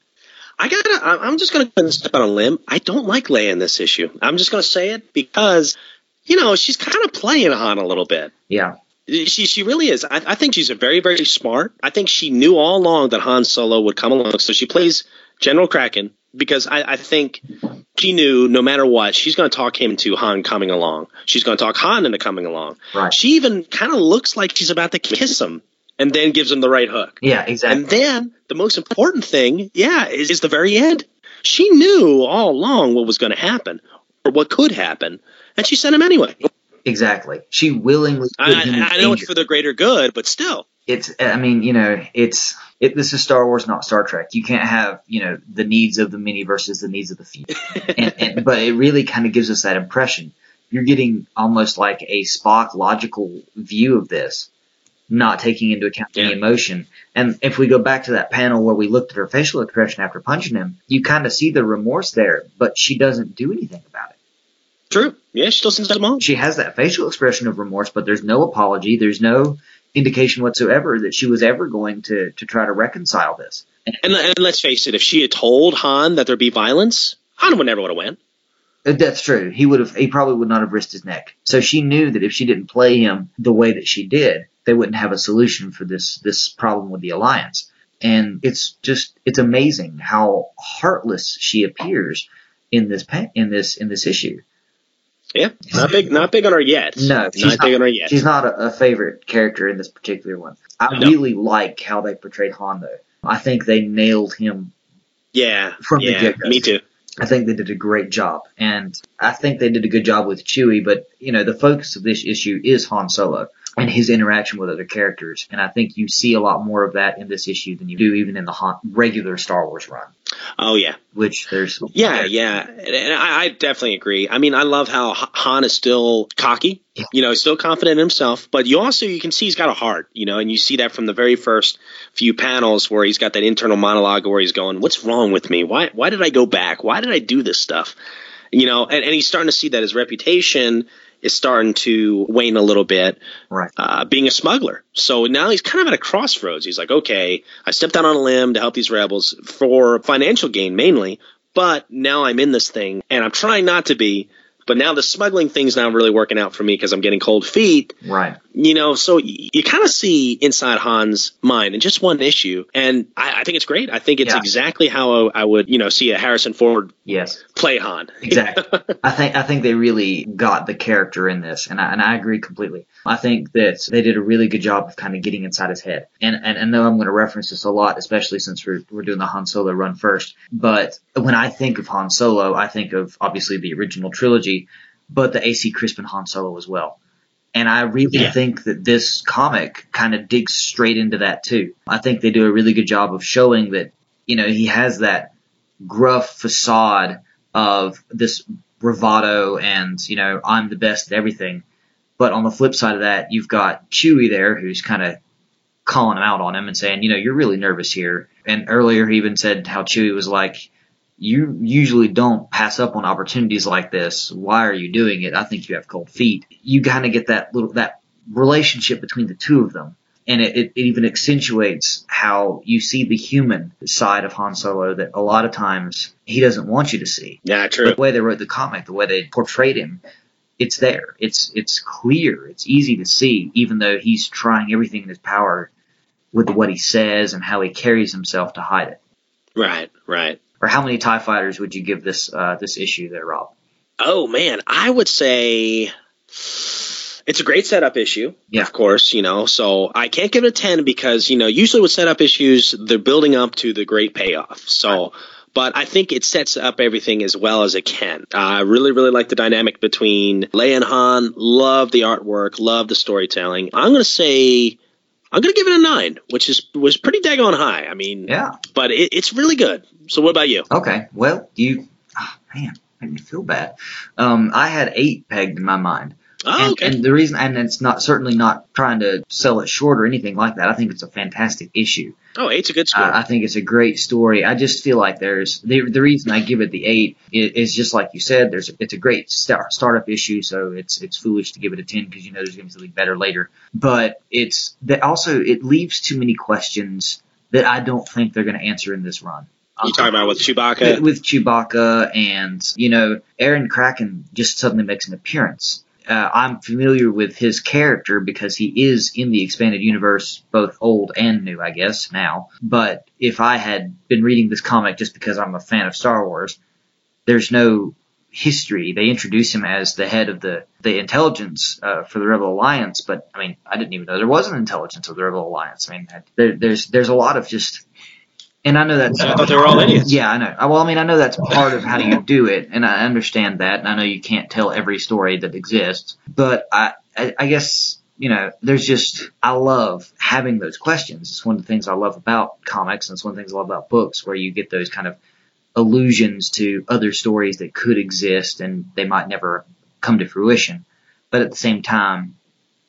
I gotta. I'm just gonna step on a limb. I don't like Leia in this issue. I'm just gonna say it because, you know, she's kind of playing Han a little bit. Yeah, She she really is. I, I think she's a very very smart. I think she knew all along that Han Solo would come along, so she plays General Cracken because I, I think she knew no matter what she's going to talk him into Han coming along. She's going to talk Han into coming along. right. She even kind of looks like she's about to kiss him, and then gives him the right hook. Yeah, exactly. And then the most important thing, yeah, is, is the very end. She knew all along what was going to happen or what could happen, and she sent him anyway. Exactly. She willingly I, I know it's for the greater good, but still. it's i mean you know it's it, this is star wars not star trek. You can't have you know the needs of the many versus the needs of the few. And, and, but it really kind of gives us that impression. You're getting almost like a spock logical view of this not taking into account any emotion. And if we go back to that panel where we looked at her facial expression after punching him you kind of see the remorse there but she doesn't do anything about it True. Yeah, she still sends them on. she has that facial expression of remorse, but there's no apology. There's no indication whatsoever that she was ever going to to try to reconcile this. And, and let's face it, if she had told Han that there'd be violence, Han would never would have went. Uh, That's true. He would have. He probably would not have risked his neck. So she knew that if she didn't play him the way that she did, they wouldn't have a solution for this this problem with the alliance. And it's just it's amazing how heartless she appears in this in this in this issue. Yeah, not big, not big on her yet. No, she's not, big on her yet. She's not a, a favorite character in this particular one. I No. really like how they portrayed Han though. I think they nailed him yeah, from the get-go. me too. I think they did a great job, and I think they did a good job with Chewie. But you know, the focus of this issue is Han Solo and his interaction with other characters, and I think you see a lot more of that in this issue than you do even in the Han, regular Star Wars run. Oh yeah, Which there's yeah, yeah, and, I, I definitely agree. I mean, I love how Han is still cocky, Yeah. you know, still confident in himself, but you also you can see he's got a heart, you know, and you see that from the very first few panels where he's got that internal monologue where he's going, "What's wrong with me? Why why did I go back? Why did I do this stuff?" You know, and, and he's starting to see that his reputation is starting to wane a little bit right. uh, being a smuggler. So now he's kind of at a crossroads. He's like, okay, I stepped out on a limb to help these rebels for financial gain mainly, but now I'm in this thing and I'm trying not to be. But now the smuggling thing's not really working out for me because I'm getting cold feet. Right. You know, so y- you kind of see inside Han's mind in just one issue, and I, I think it's great. I think it's Yeah. exactly how I would, you know, see a Harrison Ford Yes. play Han. Exactly. I think I think they really got the character in this, and I, and I agree completely. I think that they did a really good job of kind of getting inside his head. And and I know I'm going to reference this a lot, especially since we're we're doing the Han Solo run first. But when I think of Han Solo, I think of obviously the original trilogy, but the AC Crispin Han Solo as well. And I really Yeah. think that this comic kind of digs straight into that too. I think they do a really good job of showing that you know he has that gruff facade of this bravado and you know I'm the best at everything. But on the flip side of that, you've got Chewie there, who's kind of calling him out on him and saying, you know, you're really nervous here. And earlier he even said how Chewie was like, you usually don't pass up on opportunities like this. Why are you doing it? I think you have cold feet. You kind of get that little that relationship between the two of them. And it, it, even accentuates how you see the human side of Han Solo that a lot of times he doesn't want you to see. Yeah, true. But the way they wrote the comic, the way they portrayed him, it's there. It's it's clear. It's easy to see, even though he's trying everything in his power with what he says and how he carries himself to hide it. Right, right. Or how many Tie Fighters would you give this uh, this issue there, Rob? Oh man, I would say it's a great setup issue. Yeah. Of course, you know. So I can't give it a ten because you know usually with setup issues they're building up to the great payoff. So. But I think it sets up everything as well as it can. Uh, I really, really like the dynamic between Leia and Han. Love the artwork. Love the storytelling. I'm going to say I'm going to give it a nine, which is was pretty daggone high. I mean, Yeah. but it, it's really good. So what about you? Okay. Well, you, oh, man, made me feel bad. Um, I had eight pegged in my mind. Oh, and, okay. and the reason, and it's not certainly not trying to sell it short or anything like that. I think it's a fantastic issue. oh, eight's a good score. Uh, I think it's a great story. I just feel like there's the the reason I give it the eight is, is just like you said. There's it's a great start, startup issue, so it's it's foolish to give it a ten because you know there's going to be something better later. But it's that also it leaves too many questions that I don't think they're going to answer in this run. you talking about with Chewbacca? with, with Chewbacca and you know Aaron Cracken just suddenly makes an appearance. Uh, I'm familiar with his character because he is in the expanded universe, both old and new, I guess now. But if I had been reading this comic just because I'm a fan of Star Wars, there's no history. They introduce him as the head of the the intelligence uh, for the Rebel Alliance, but I mean, I didn't even know there was an intelligence of the Rebel Alliance. I mean, there, there's there's a lot of just, and I know that's I thought they were all idiots. yeah, I know. Uh, well, I mean, I know that's part of how you do it, and I understand that, and I know you can't tell every story that exists, but I, I, I guess you know, there's just I love having those questions. It's one of the things I love about comics, and it's one of the things I love about books, where you get those kind of allusions to other stories that could exist and they might never come to fruition. But at the same time,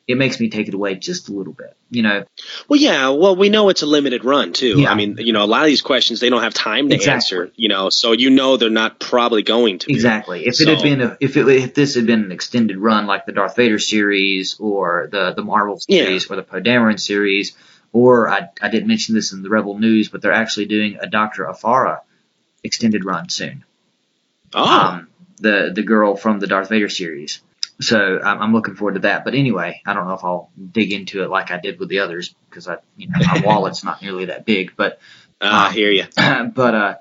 it makes me take it away just a little bit. You know, Well, yeah. Well, we know it's a limited run too. Yeah. I mean, you know, a lot of these questions they don't have time to Exactly. answer. You know, so you know they're not probably going to. Be. Exactly. If it had been a, if it if this had been an extended run like the Darth Vader series or the the Marvel Yeah. series or the Poe Dameron series, or I I didn't mention this in the Rebel News, but they're actually doing a Doctor Aphra extended run soon. Oh, Um, the the girl from the Darth Vader series. So I'm, I'm looking forward to that. But anyway, I don't know if I'll dig into it like I did with the others because I you know my wallet's not nearly that big, but uh, I hear you. but uh,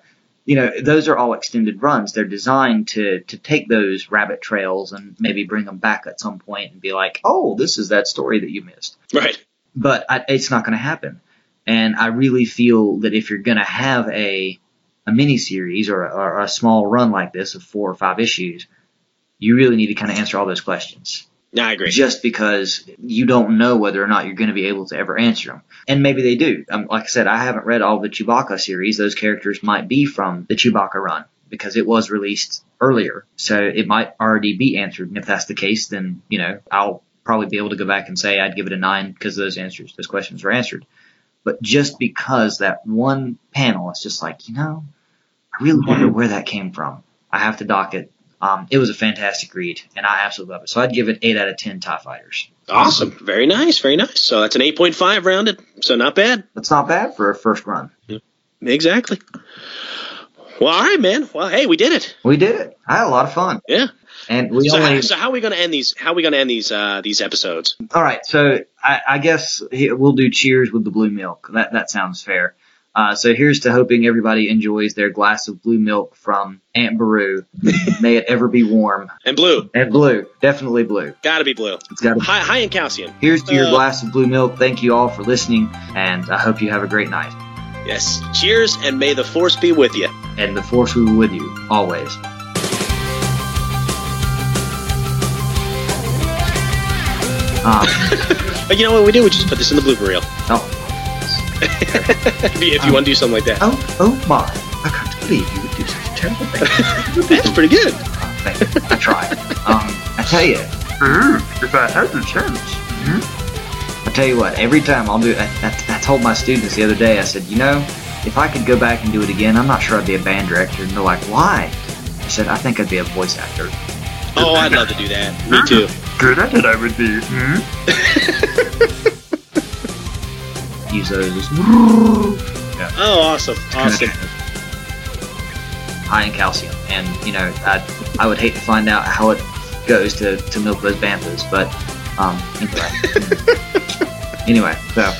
you know, those are all extended runs. They're designed to to take those rabbit trails and maybe bring them back at some point and be like, oh, this is that story that you missed. Right. But I, it's not going to happen. And I really feel that if you're going to have a a mini series or, or a small run like this of four or five issues, you really need to kind of answer all those questions Yeah, I agree. just because you don't know whether or not you're going to be able to ever answer them. And maybe they do. Um, like I said, I haven't read all the Chewbacca series. Those characters might be from the Chewbacca run because it was released earlier. So it might already be answered. And if that's the case, then, you know, I'll probably be able to go back and say I'd give it a nine because those answers, those questions were answered. But just because that one panel, it's just like, you know, I really wonder where that came from. I have to dock it. Um, it was a fantastic read, and I absolutely love it. So I'd give it eight out of ten TIE fighters. Awesome. Very nice. Very nice. So that's an 8.5 rounded. So not bad. That's not bad for a first run. Exactly. Well, all right, man. Well, hey, we did it. We did it. I had a lot of fun, Yeah. and we So, only. so how are we going to end these? How are we going to end these uh, these episodes? All right, so I, I guess we'll do cheers with the blue milk. That that sounds fair. Uh, so here's to hoping everybody enjoys their glass of blue milk from Aunt Beru. May it ever be warm And blue. and blue, definitely blue. Got to be blue. It's got to. High, high in calcium. Here's to your Uh, glass of blue milk. Thank you all for listening, and I hope you have a great night. Yes. Cheers, and may the force be with you. And the force will be with you always. Um, But you know what we do? We just put this in the blooper reel. oh, if you, if you want to do something like that. oh, oh my! I can't believe you would do such a terrible thing. That's pretty good. You. I tried. Um, I tell you, if I had the chance, I tell you what, every time I'll do. I, I, I told my students the other day. I said, you know, if I could go back and do it again, I'm not sure I'd be a band director. And they're like, why? I said, I think I'd be a voice actor. Oh, I'd love to do that. Me too. Good at it, I would be. Hmm? Use those. Oh, awesome, awesome. High in calcium, and you know, I I would hate to find out how it goes to to milk those banthas, but um, anyway. anyway, so